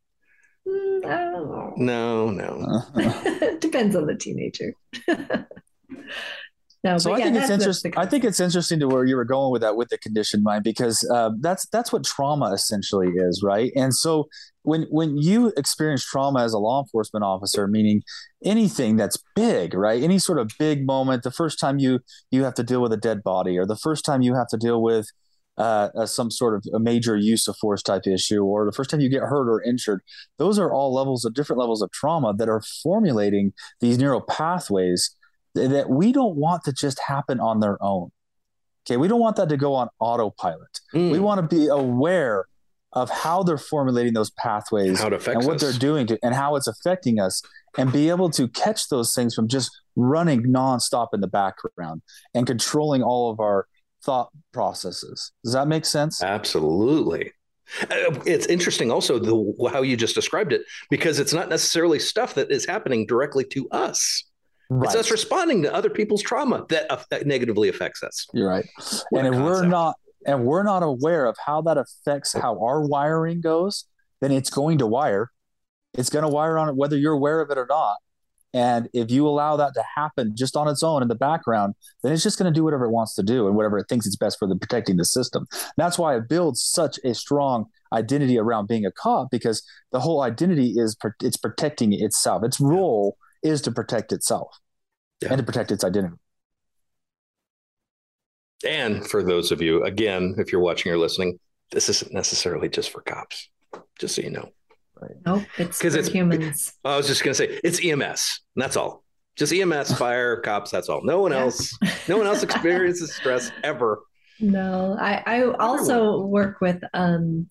Mm, I don't know. No, no. *laughs* Depends on the teenager. *laughs* no, so I yeah, think it's that's- that's interesting. I think it's interesting to where you were going with that with the conditioned mind because uh, that's that's what trauma essentially is, right? And so when when you experience trauma as a law enforcement officer, meaning anything that's big, right? Any sort of big moment, the first time you you have to deal with a dead body, or the first time you have to deal with uh, some sort of a major use of force type issue, or the first time you get hurt or injured, those are all levels of different levels of trauma that are formulating these neural pathways that we don't want to just happen on their own. Okay, we don't want that to go on autopilot. Mm. We want to be aware of how they're formulating those pathways affects and what us. they're doing to, and how it's affecting us, and be able to catch those things from just running nonstop in the background and controlling all of our thought processes. Does that make sense? Absolutely. Uh, It's interesting also the how you just described it because it's not necessarily stuff that is happening directly to us. It's us responding to other people's trauma that, that negatively affects us. You're right. What and if we're not and we're not aware of how that affects how our wiring goes, then it's going to wire. It's going to wire on it whether you're aware of it or not. And if you allow that to happen just on its own in the background, then it's just going to do whatever it wants to do and whatever it thinks it's best for the protecting the system. That's why it builds such a strong identity around being a cop because the whole identity is it's protecting itself. Its role is to protect itself Yeah. and to protect its identity. And for those of you, again, if you're watching or listening, this isn't necessarily just for cops, just so you know. Nope, it's because it's- humans. *laughs* I was just going to say it's EMS. That's all. Just EMS, *laughs* fire, cops. That's all. No one Yeah. else. No one else experiences stress ever. No, I, I also work with um,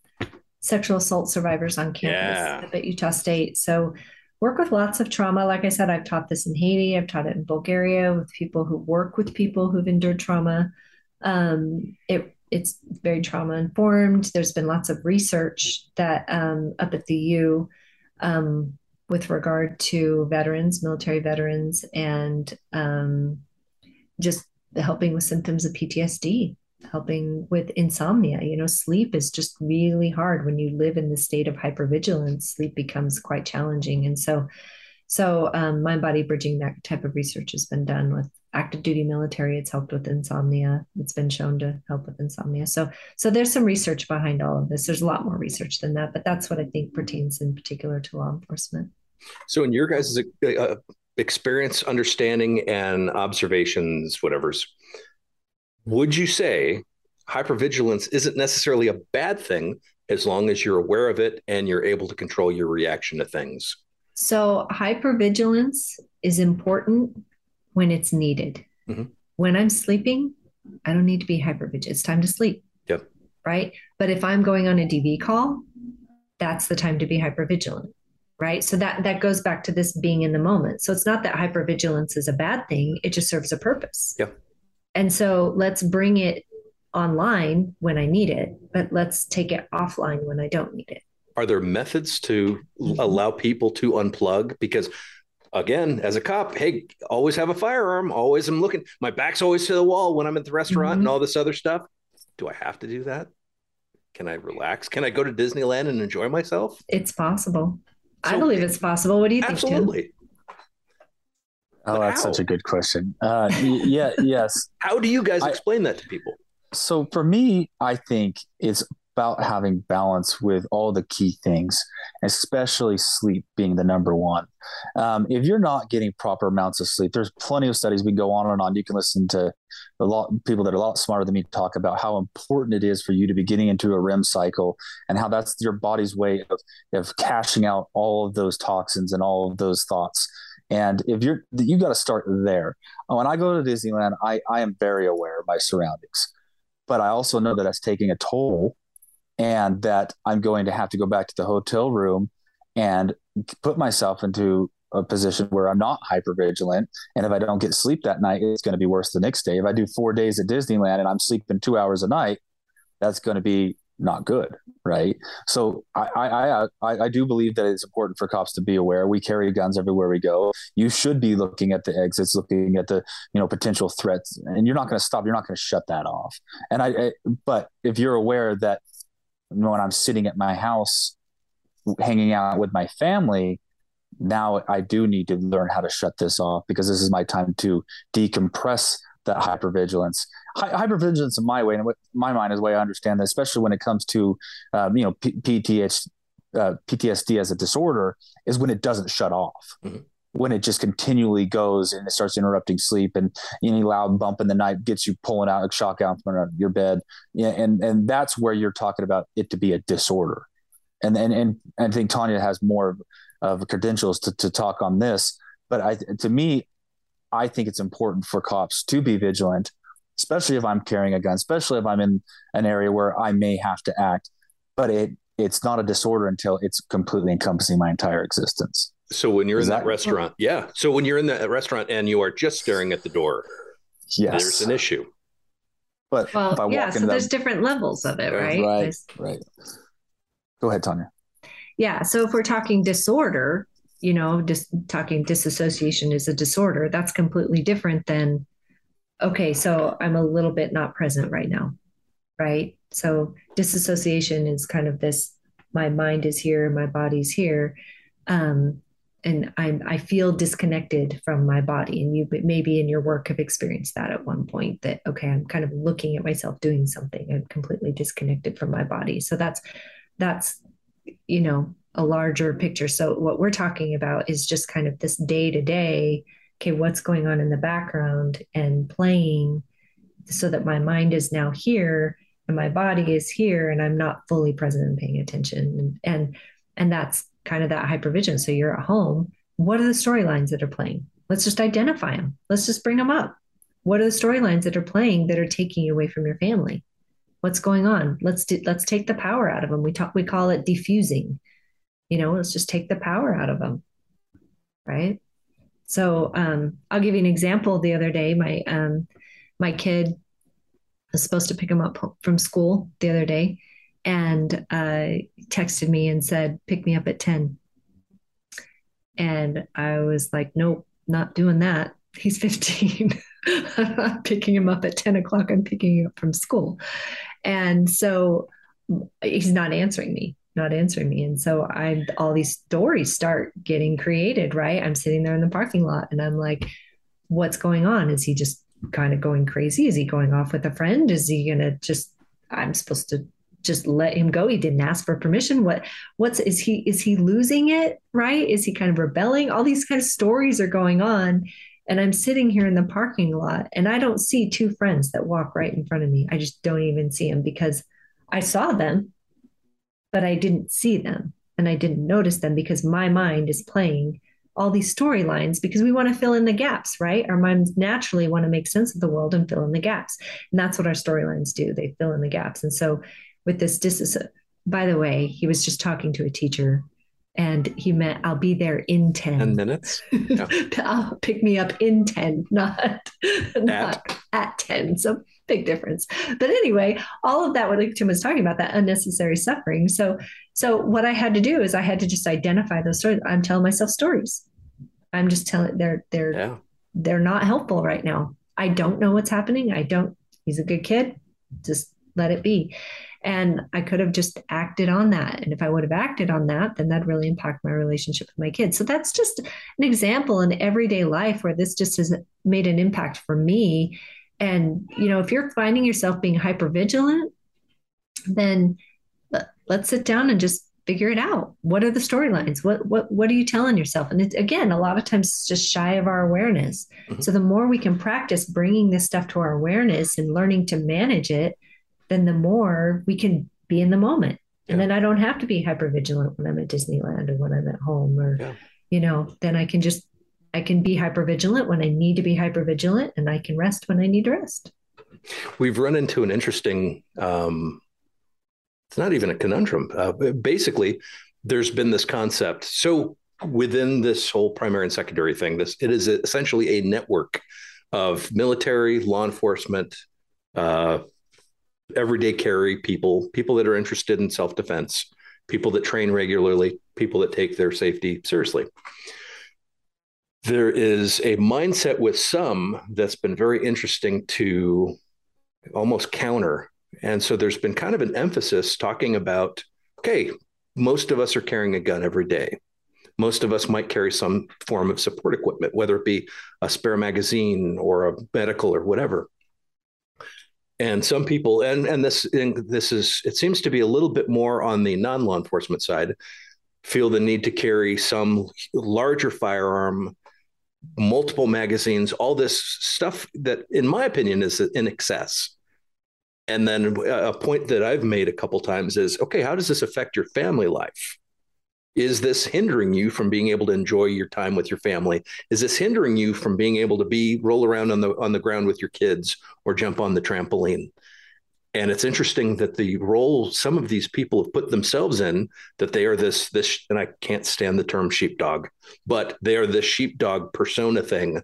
sexual assault survivors on campus Yeah. at Utah State. So work with lots of trauma. Like I said, I've taught this in Haiti. I've taught it in Bulgaria with people who work with people who've endured trauma. Um, it it's very trauma informed. There's been lots of research that um, up at the U um, with regard to veterans, military veterans, and um, just helping with symptoms of PTSD, helping with insomnia. You know, sleep is just really hard when you live in the state of hypervigilance. Sleep becomes quite challenging, and so, so um, mind body bridging that type of research has been done with active duty military. It's helped with insomnia. It's been shown to help with insomnia. So, so there's some research behind all of this. There's a lot more research than that, but that's what I think pertains in particular to law enforcement. So, in your guys' uh, experience, understanding, and observations, whatever's, would you say hypervigilance isn't necessarily a bad thing as long as you're aware of it and you're able to control your reaction to things? So hypervigilance is important when it's needed. Mhm. When I'm sleeping, I don't need to be hypervigilant. It's time to sleep. Yep. Right. But if I'm going on a DV call, that's the time to be hypervigilant. Right. So that that goes back to this being in the moment. So it's not that hypervigilance is a bad thing. It just serves a purpose. Yep. And so let's bring it online when I need it, but let's take it offline when I don't need it. Are there methods to allow people to unplug? Because again, as a cop, hey, always have a firearm. Always I'm looking. My back's always to the wall when I'm at the restaurant mm-hmm. and all this other stuff. Do I have to do that? Can I relax? Can I go to Disneyland and enjoy myself? It's possible. So, I believe it's possible. What do you think? Absolutely. Oh, that's how? such a good question. Uh, yeah, *laughs* yes. How do you guys explain I, that to people? So for me, I think it's about having balance with all the key things, especially sleep being the number one. Um, if you're not getting proper amounts of sleep, there's plenty of studies we go on and on. You can listen to a lot people that are a lot smarter than me talk about how important it is for you to be getting into a REM cycle and how that's your body's way of, of cashing out all of those toxins and all of those thoughts. And if you're, you've got to start there. When I go to Disneyland, I, I am very aware of my surroundings, but I also know that that's taking a toll and that I'm going to have to go back to the hotel room and put myself into a position where I'm not hyper vigilant. And if I don't get sleep that night, it's going to be worse the next day. If I do four days at Disneyland and I'm sleeping two hours a night, that's going to be not good, right? So I, I uh, I I do believe that it's important for cops to be aware. We carry guns everywhere we go. You should be looking at the exits, looking at the you know potential threats, and you're not going to stop. You're not going to shut that off. And I, I, but if you're aware that when I'm sitting at my house, hanging out with my family, now I do need to learn how to shut this off because this is my time to decompress that hypervigilance. Hi- hypervigilance, in my way, and my mind is the way I understand that, especially when it comes to um, you know P- PTSD, uh, PTSD as a disorder, is when it doesn't shut off. Mm-hmm. When it just continually goes and it starts interrupting sleep, and any loud bump in the night gets you pulling out, a shock out from your bed, yeah, and and that's where you're talking about it to be a disorder, and and and, I think Tanya has more of credentials to to talk on this, but I to me, I think it's important for cops to be vigilant, especially if I'm carrying a gun, especially if I'm in an area where I may have to act. But it it's not a disorder until it's completely encompassing my entire existence. So when you're Is in that, that restaurant, yeah. So when you're in that restaurant and you are just staring at the door, yes, there's an issue. But well, yeah. So there's different levels of it, right? Right. There's, right. Go ahead, Tanya. Yeah. So if we're talking disorder, you know, just talking disassociation is a disorder, that's completely different than, okay, so I'm a little bit not present right now, right? So disassociation is kind of this my mind is here, my body's here. Um, and I, I feel disconnected from my body. And you maybe in your work have experienced that at one point that, okay, I'm kind of looking at myself doing something. I'm completely disconnected from my body. So that's, that's, you know, a larger picture. So what we're talking about is just kind of this day to day, okay, what's going on in the background and playing so that my mind is now here and my body is here and I'm not fully present and paying attention. And and, and that's kind of that hypervision. So you're at home. What are the storylines that are playing? Let's just identify them. Let's just bring them up. What are the storylines that are playing that are taking you away from your family? What's going on? Let's do, let's take the power out of them. We talk we call it diffusing you know let's just take the power out of them right so um, i'll give you an example the other day my um, my kid was supposed to pick him up from school the other day and uh, texted me and said pick me up at 10 and i was like nope not doing that he's 15 *laughs* i'm picking him up at 10 o'clock i'm picking him up from school and so he's not answering me not answering me. And so I all these stories start getting created, right? I'm sitting there in the parking lot and I'm like, what's going on? Is he just kind of going crazy? Is he going off with a friend? Is he gonna just I'm supposed to just let him go? He didn't ask for permission. What what's is he is he losing it? Right? Is he kind of rebelling? All these kind of stories are going on. And I'm sitting here in the parking lot and I don't see two friends that walk right in front of me. I just don't even see them because I saw them but I didn't see them and I didn't notice them because my mind is playing all these storylines because we want to fill in the gaps, right? Our minds naturally want to make sense of the world and fill in the gaps. And that's what our storylines do. They fill in the gaps. And so with this dis by the way, he was just talking to a teacher and he meant I'll be there in 10, 10 minutes. Yeah. *laughs* I'll pick me up in 10, *laughs* not, not at. at 10. So big difference. But anyway, all of that what Tim was talking about, that unnecessary suffering. So so what I had to do is I had to just identify those stories. I'm telling myself stories. I'm just telling they're they're yeah. they're not helpful right now. I don't know what's happening. I don't he's a good kid. Just let it be. And I could have just acted on that. And if I would have acted on that, then that'd really impact my relationship with my kids. So that's just an example in everyday life where this just has made an impact for me. And, you know, if you're finding yourself being hyper vigilant, then let's sit down and just figure it out. What are the storylines? What what what are you telling yourself? And it's again, a lot of times it's just shy of our awareness. Mm-hmm. So the more we can practice bringing this stuff to our awareness and learning to manage it, then the more we can be in the moment. Yeah. And then I don't have to be hyper vigilant when I'm at Disneyland or when I'm at home or yeah. you know, then I can just I can be hyper vigilant when I need to be hyper vigilant and I can rest when I need to rest. We've run into an interesting um it's not even a conundrum. Uh, basically, there's been this concept. So within this whole primary and secondary thing, this it is essentially a network of military, law enforcement, uh, everyday carry people, people that are interested in self defense, people that train regularly, people that take their safety seriously. There is a mindset with some that's been very interesting to almost counter and so there's been kind of an emphasis talking about okay, most of us are carrying a gun every day. Most of us might carry some form of support equipment, whether it be a spare magazine or a medical or whatever. And some people, and and this and this is it seems to be a little bit more on the non-law enforcement side, feel the need to carry some larger firearm, multiple magazines, all this stuff that, in my opinion, is in excess. And then a point that I've made a couple times is okay, how does this affect your family life? Is this hindering you from being able to enjoy your time with your family? Is this hindering you from being able to be roll around on the on the ground with your kids or jump on the trampoline? And it's interesting that the role some of these people have put themselves in that they are this this and I can't stand the term sheepdog, but they are this sheepdog persona thing.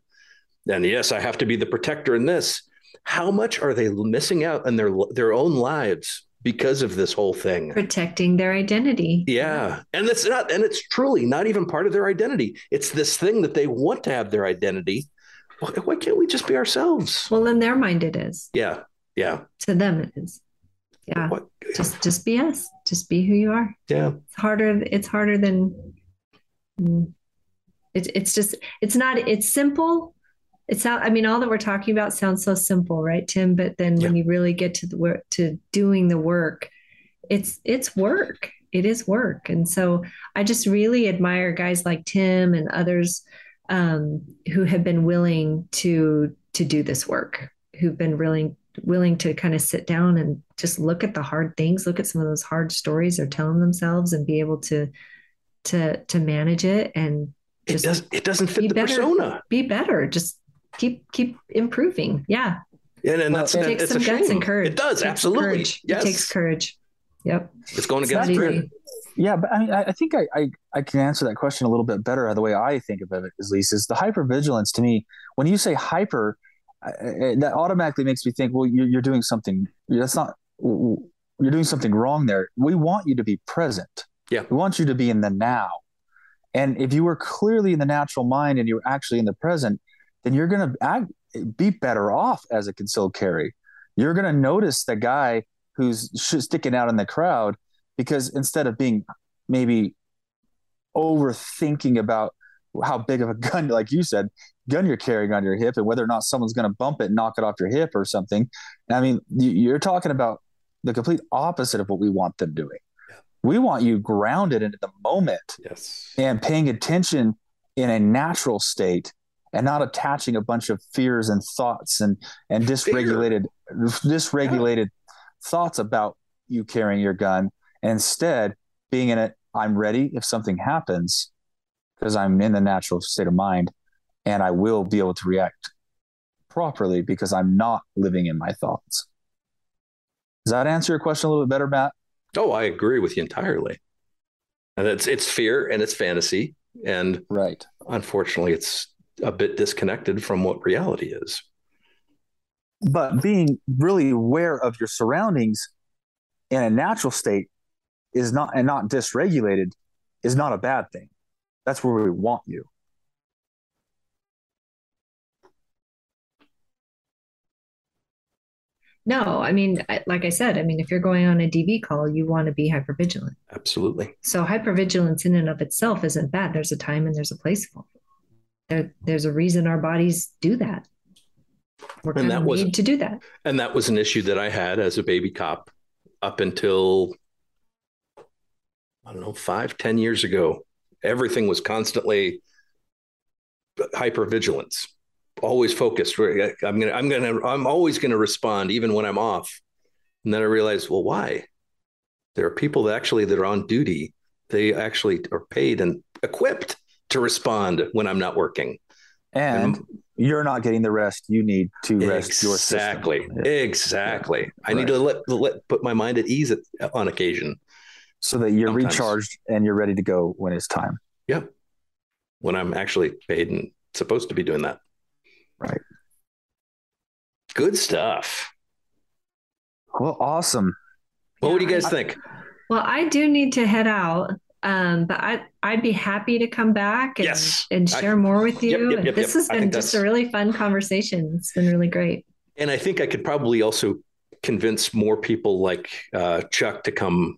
And yes, I have to be the protector in this how much are they missing out on their their own lives because of this whole thing. Protecting their identity. Yeah. And it's not and it's truly not even part of their identity. It's this thing that they want to have their identity. Why can't we just be ourselves? Well in their mind it is. Yeah. Yeah. To them it is. Yeah. What? just just be us. Just be who you are. Yeah. It's harder it's harder than mm, it, it's just it's not it's simple it sounds i mean all that we're talking about sounds so simple right tim? But then yeah. when you really get to the work to doing the work it's it's work. It is work. And so i just really admire guys like tim and others um, who have been willing to to do this work who've been really willing to kind of sit down and just look at the hard things look at some of those hard stories they're telling themselves and be able to to to manage it and it does it doesn't fit the better, persona. be better just keep keep improving. Yeah. And, and that's it takes some guts and courage. It does, it absolutely. Courage. Yes. It takes courage. Yep. It's going against grit. Yeah, but I mean, I, think I, I, I can answer that question a little bit better. Uh, the way I think of it, at least, is the hypervigilance. To me, when you say hyper, that automatically makes me think, well, you're, you're doing something. That's not. You're doing something wrong there. We want you to be present. Yeah. We want you to be in the now. And if you were clearly in the natural mind and you're actually in the present, then you're going to be better off as a concealed carry. You're going to notice the guy who's sticking out in the crowd because instead of being maybe overthinking about how big of a *laughs* gun, like you said, gun you're carrying on your hip and whether or not someone's going to bump it and knock it off your hip or something. I mean, you're talking about the complete opposite of what we want them doing. We want you grounded into the moment yes. and paying attention in a natural state and not attaching a bunch of fears and thoughts and and dysregulated Fear. dysregulated yeah. thoughts about you carrying your gun and instead being in it i'm ready if something happens because i'm in the natural state of mind and i will be able to react properly because i'm not living in my thoughts does that answer your question a little bit better matt oh i agree with you entirely and it's it's fear and it's fantasy and right unfortunately it's a bit disconnected from what reality is. But being really aware of your surroundings in a natural state is not and not dysregulated is not a bad thing. That's where we want you. No, I mean, like I said, I mean, if you're going on a DV call, you want to be hypervigilant. Absolutely. So hypervigilance in and of itself isn't bad. There's a time and there's a place for it. There, there's a reason our bodies do that. We're and that was to do that. And that was an issue that I had as a baby cop up until I don't know, five, ten years ago. Everything was constantly hyper vigilance, always focused. I'm gonna, I'm gonna, I'm always gonna respond, even when I'm off. And then I realized, well, why? There are people that actually that are on duty. They actually are paid and equipped to respond when I'm not working. And, and you're not getting the rest you need to rest exactly, your Exactly. Exactly. Yeah. I right. need to let, let put my mind at ease at, on occasion. So that you're Sometimes. recharged and you're ready to go when it's time. Yep. When I'm actually paid and supposed to be doing that. Right. Good stuff. Well, awesome. What yeah, would you guys I, think? Well, I do need to head out. Um, but I I'd be happy to come back and, yes. and share I, more with you. Yep, yep, yep, this has been just a really fun conversation. It's been really great. And I think I could probably also convince more people like uh, Chuck to come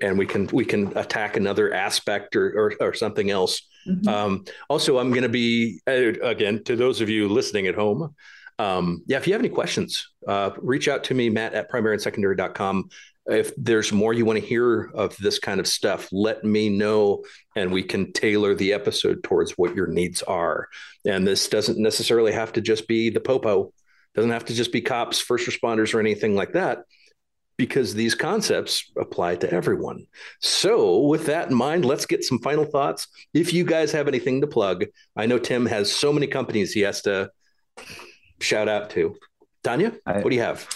and we can we can attack another aspect or or, or something else. Mm-hmm. Um, also, I'm going to be uh, again to those of you listening at home. Um, yeah, if you have any questions, uh, reach out to me, Matt at primaryandsecondary.com if there's more you want to hear of this kind of stuff, let me know and we can tailor the episode towards what your needs are. And this doesn't necessarily have to just be the popo, doesn't have to just be cops, first responders, or anything like that, because these concepts apply to everyone. So, with that in mind, let's get some final thoughts. If you guys have anything to plug, I know Tim has so many companies he has to shout out to. Tanya, I, what do you have?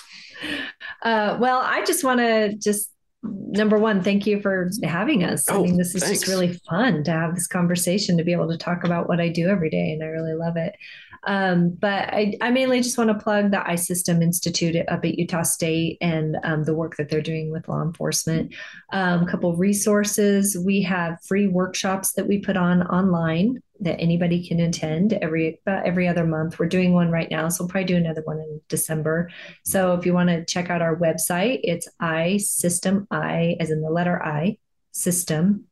Uh, well, I just want to just number one, thank you for having us. Oh, I mean, this is thanks. just really fun to have this conversation to be able to talk about what I do every day, and I really love it. Um, but I, I, mainly just want to plug the iSystem Institute up at Utah State and um, the work that they're doing with law enforcement. A um, couple resources. We have free workshops that we put on online that anybody can attend every about every other month. We're doing one right now, so we'll probably do another one in December. So if you want to check out our website, it's i system i as in the letter i system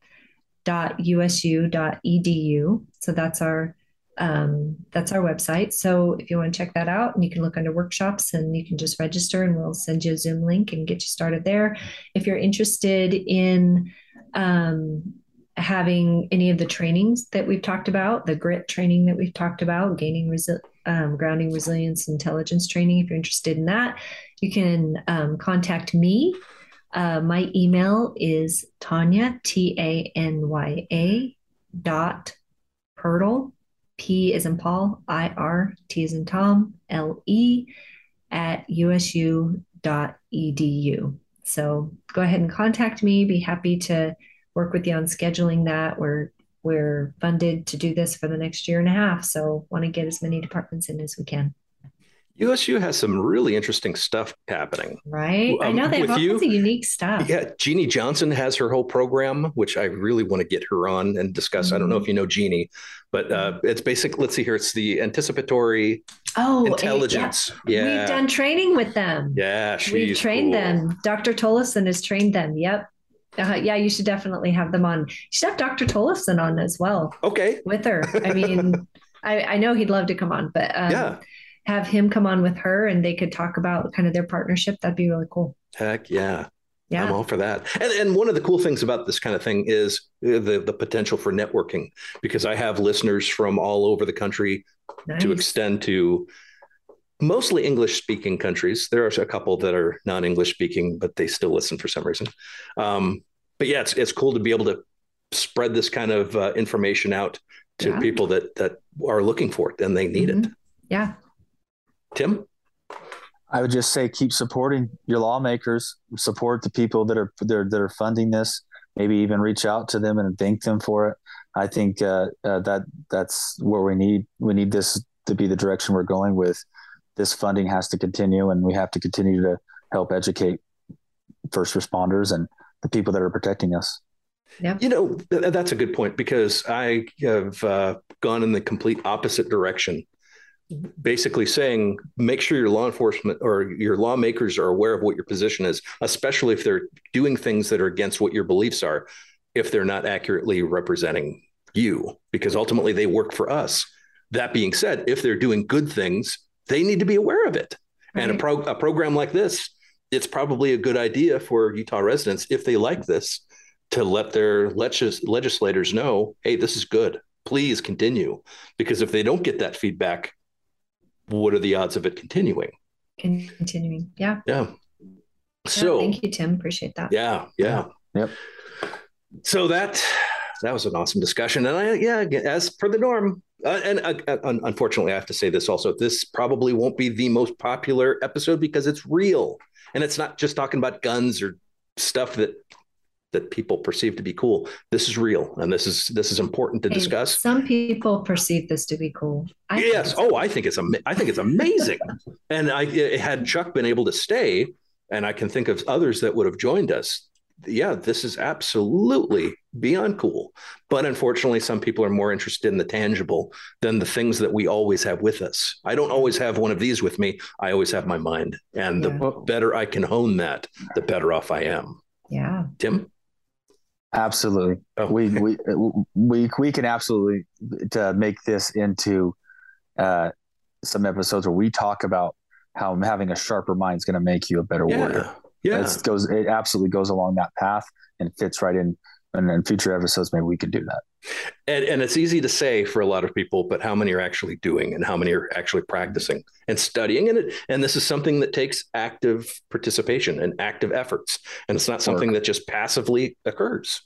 dot usu dot edu. So that's our um, that's our website. So if you want to check that out, and you can look under workshops, and you can just register, and we'll send you a Zoom link and get you started there. If you're interested in um, having any of the trainings that we've talked about, the grit training that we've talked about, gaining resi- um, grounding resilience intelligence training. If you're interested in that, you can um, contact me. Uh, my email is Tanya, T A N Y A dot Pirtle, P is in Paul, I R, T is in Tom, L E at usu.edu. So go ahead and contact me. Be happy to work with you on scheduling that. We're we're funded to do this for the next year and a half, so want to get as many departments in as we can. USU has some really interesting stuff happening. Right. Um, I know they have all kinds of unique stuff. Yeah. Jeannie Johnson has her whole program, which I really want to get her on and discuss. Mm-hmm. I don't know mm-hmm. if you know Jeannie, but uh, it's basic. Let's see here. It's the anticipatory oh, intelligence. It, yeah. yeah. We've done training with them. Yeah. We've trained cool. them. Dr. Tollefson has trained them. Yep. Uh, yeah, you should definitely have them on. You should have Dr. Tollefson on as well. Okay. With her. I mean, *laughs* I, I know he'd love to come on, but um, yeah. Have him come on with her and they could talk about kind of their partnership. That'd be really cool. Heck yeah. Yeah. I'm all for that. And, and one of the cool things about this kind of thing is the, the potential for networking because I have listeners from all over the country nice. to extend to mostly English speaking countries. There are a couple that are non English speaking, but they still listen for some reason. Um, but yeah, it's, it's cool to be able to spread this kind of uh, information out to yeah. people that, that are looking for it and they need mm-hmm. it. Yeah. Tim? I would just say keep supporting your lawmakers, support the people that are that are, that are funding this. Maybe even reach out to them and thank them for it. I think uh, uh, that that's where we need we need this to be the direction we're going with this funding has to continue and we have to continue to help educate first responders and the people that are protecting us. Yeah. You know, th- that's a good point because I have uh, gone in the complete opposite direction basically saying make sure your law enforcement or your lawmakers are aware of what your position is, especially if they're doing things that are against what your beliefs are, if they're not accurately representing you, because ultimately they work for us. That being said, if they're doing good things, they need to be aware of it. Right. And a, pro- a program like this, it's probably a good idea for Utah residents, if they like this, to let their legis- legislators know hey, this is good. Please continue. Because if they don't get that feedback, what are the odds of it continuing? Continuing. Yeah. Yeah. So yeah, thank you, Tim. Appreciate that. Yeah. Yeah. Yep. So that that was an awesome discussion, and I yeah, as per the norm, uh, and uh, uh unfortunately, I have to say this also. This probably won't be the most popular episode because it's real, and it's not just talking about guns or stuff that that people perceive to be cool. This is real, and this is this is important to discuss. Some people perceive this to be cool. I yes. Oh, I think it's I think it's amazing. *laughs* and I had Chuck been able to stay, and I can think of others that would have joined us. Yeah, this is absolutely beyond cool. But unfortunately, some people are more interested in the tangible than the things that we always have with us. I don't always have one of these with me. I always have my mind, and yeah. the better I can hone that, the better off I am. Yeah. Tim. Absolutely. Oh. We, we, we, we can absolutely to make this into uh, some episodes where we talk about how having a sharper mind is going to make you a better yeah. warrior. Yeah. It goes, it absolutely goes along that path and fits right in. And in future episodes, maybe we could do that. And, and it's easy to say for a lot of people, but how many are actually doing and how many are actually practicing and studying? And it, and this is something that takes active participation and active efforts. And it's not something that just passively occurs.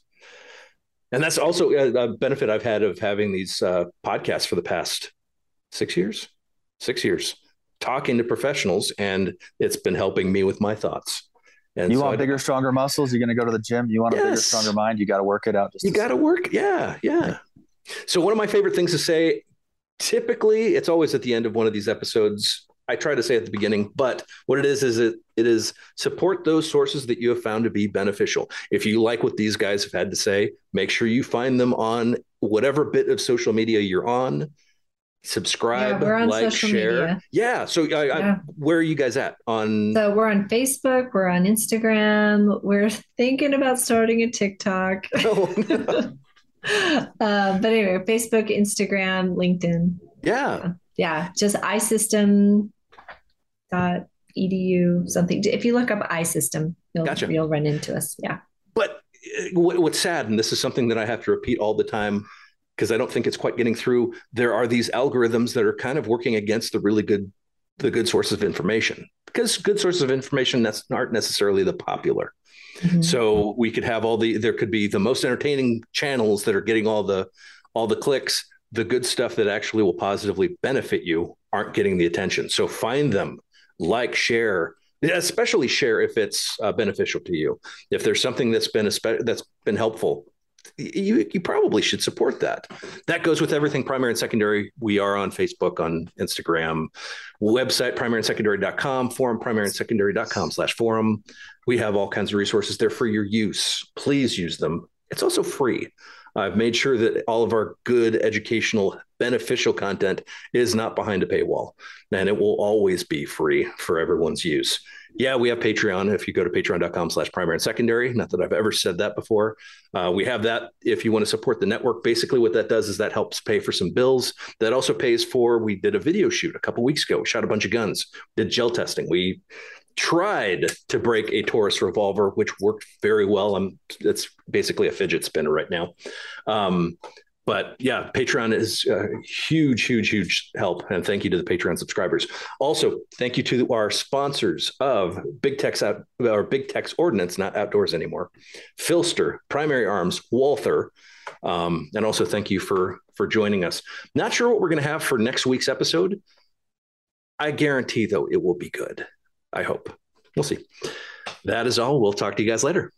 And that's also a, a benefit I've had of having these uh, podcasts for the past six years, six years, talking to professionals, and it's been helping me with my thoughts. And you so want bigger, stronger muscles? You're going to go to the gym. You want a bigger, stronger mind? You got to work it out. you got to work. Yeah, yeah. So one of my favorite things to say, typically, it's always at the end of one of these episodes. I try to say at the beginning, but what it is is it it is support those sources that you have found to be beneficial. If you like what these guys have had to say, make sure you find them on whatever bit of social media you're on subscribe, yeah, like, share. Media. Yeah. So, I, yeah. I, where are you guys at on? So we're on Facebook. We're on Instagram. We're thinking about starting a TikTok. *laughs* Oh, *laughs* uh, but anyway, Facebook, Instagram, LinkedIn. Yeah. Yeah. Just iSystem dot edu something. If you look up iSystem, you'll gotcha. you'll run into us. Yeah. But uh, what's sad, and this is something that I have to repeat all the time because I don't think it's quite getting through. There are these algorithms that are kind of working against the really good, the good sources of information because good sources of information that's aren't necessarily the popular. Mm-hmm. So we could have all the there could be the most entertaining channels that are getting all the all the clicks. The good stuff that actually will positively benefit you aren't getting the attention. So find them, like, share, especially share if it's uh, beneficial to you. If there's something that's been a that's been helpful, you you probably should support that. That goes with everything primary and secondary. We are on Facebook, on Instagram, website primary and secondary.com, forum primary and secondary.com slash forum. We have all kinds of resources there for your use. Please use them. It's also free. I've made sure that all of our good educational beneficial content is not behind a paywall and it will always be free for everyone's use yeah, we have Patreon. If you go to patreon.com slash primary and secondary, not that I've ever said that before. Uh, we have that if you want to support the network. Basically, what that does is that helps pay for some bills. That also pays for, we did a video shoot a couple weeks ago, we shot a bunch of guns, did gel testing. We tried to break a Taurus revolver, which worked very well. I'm, it's basically a fidget spinner right now. Um, but yeah, Patreon is a huge, huge, huge help. And thank you to the Patreon subscribers. Also, thank you to our sponsors of Big Tex out or Big Tex Ordnance, not outdoors anymore. PHLster, Primary Arms, Walther. Um, and also thank you for for joining us. Not sure what we're to have for next week's episode. I guarantee though it will be good. I hope. We'll see. That is all. We'll talk to you guys later.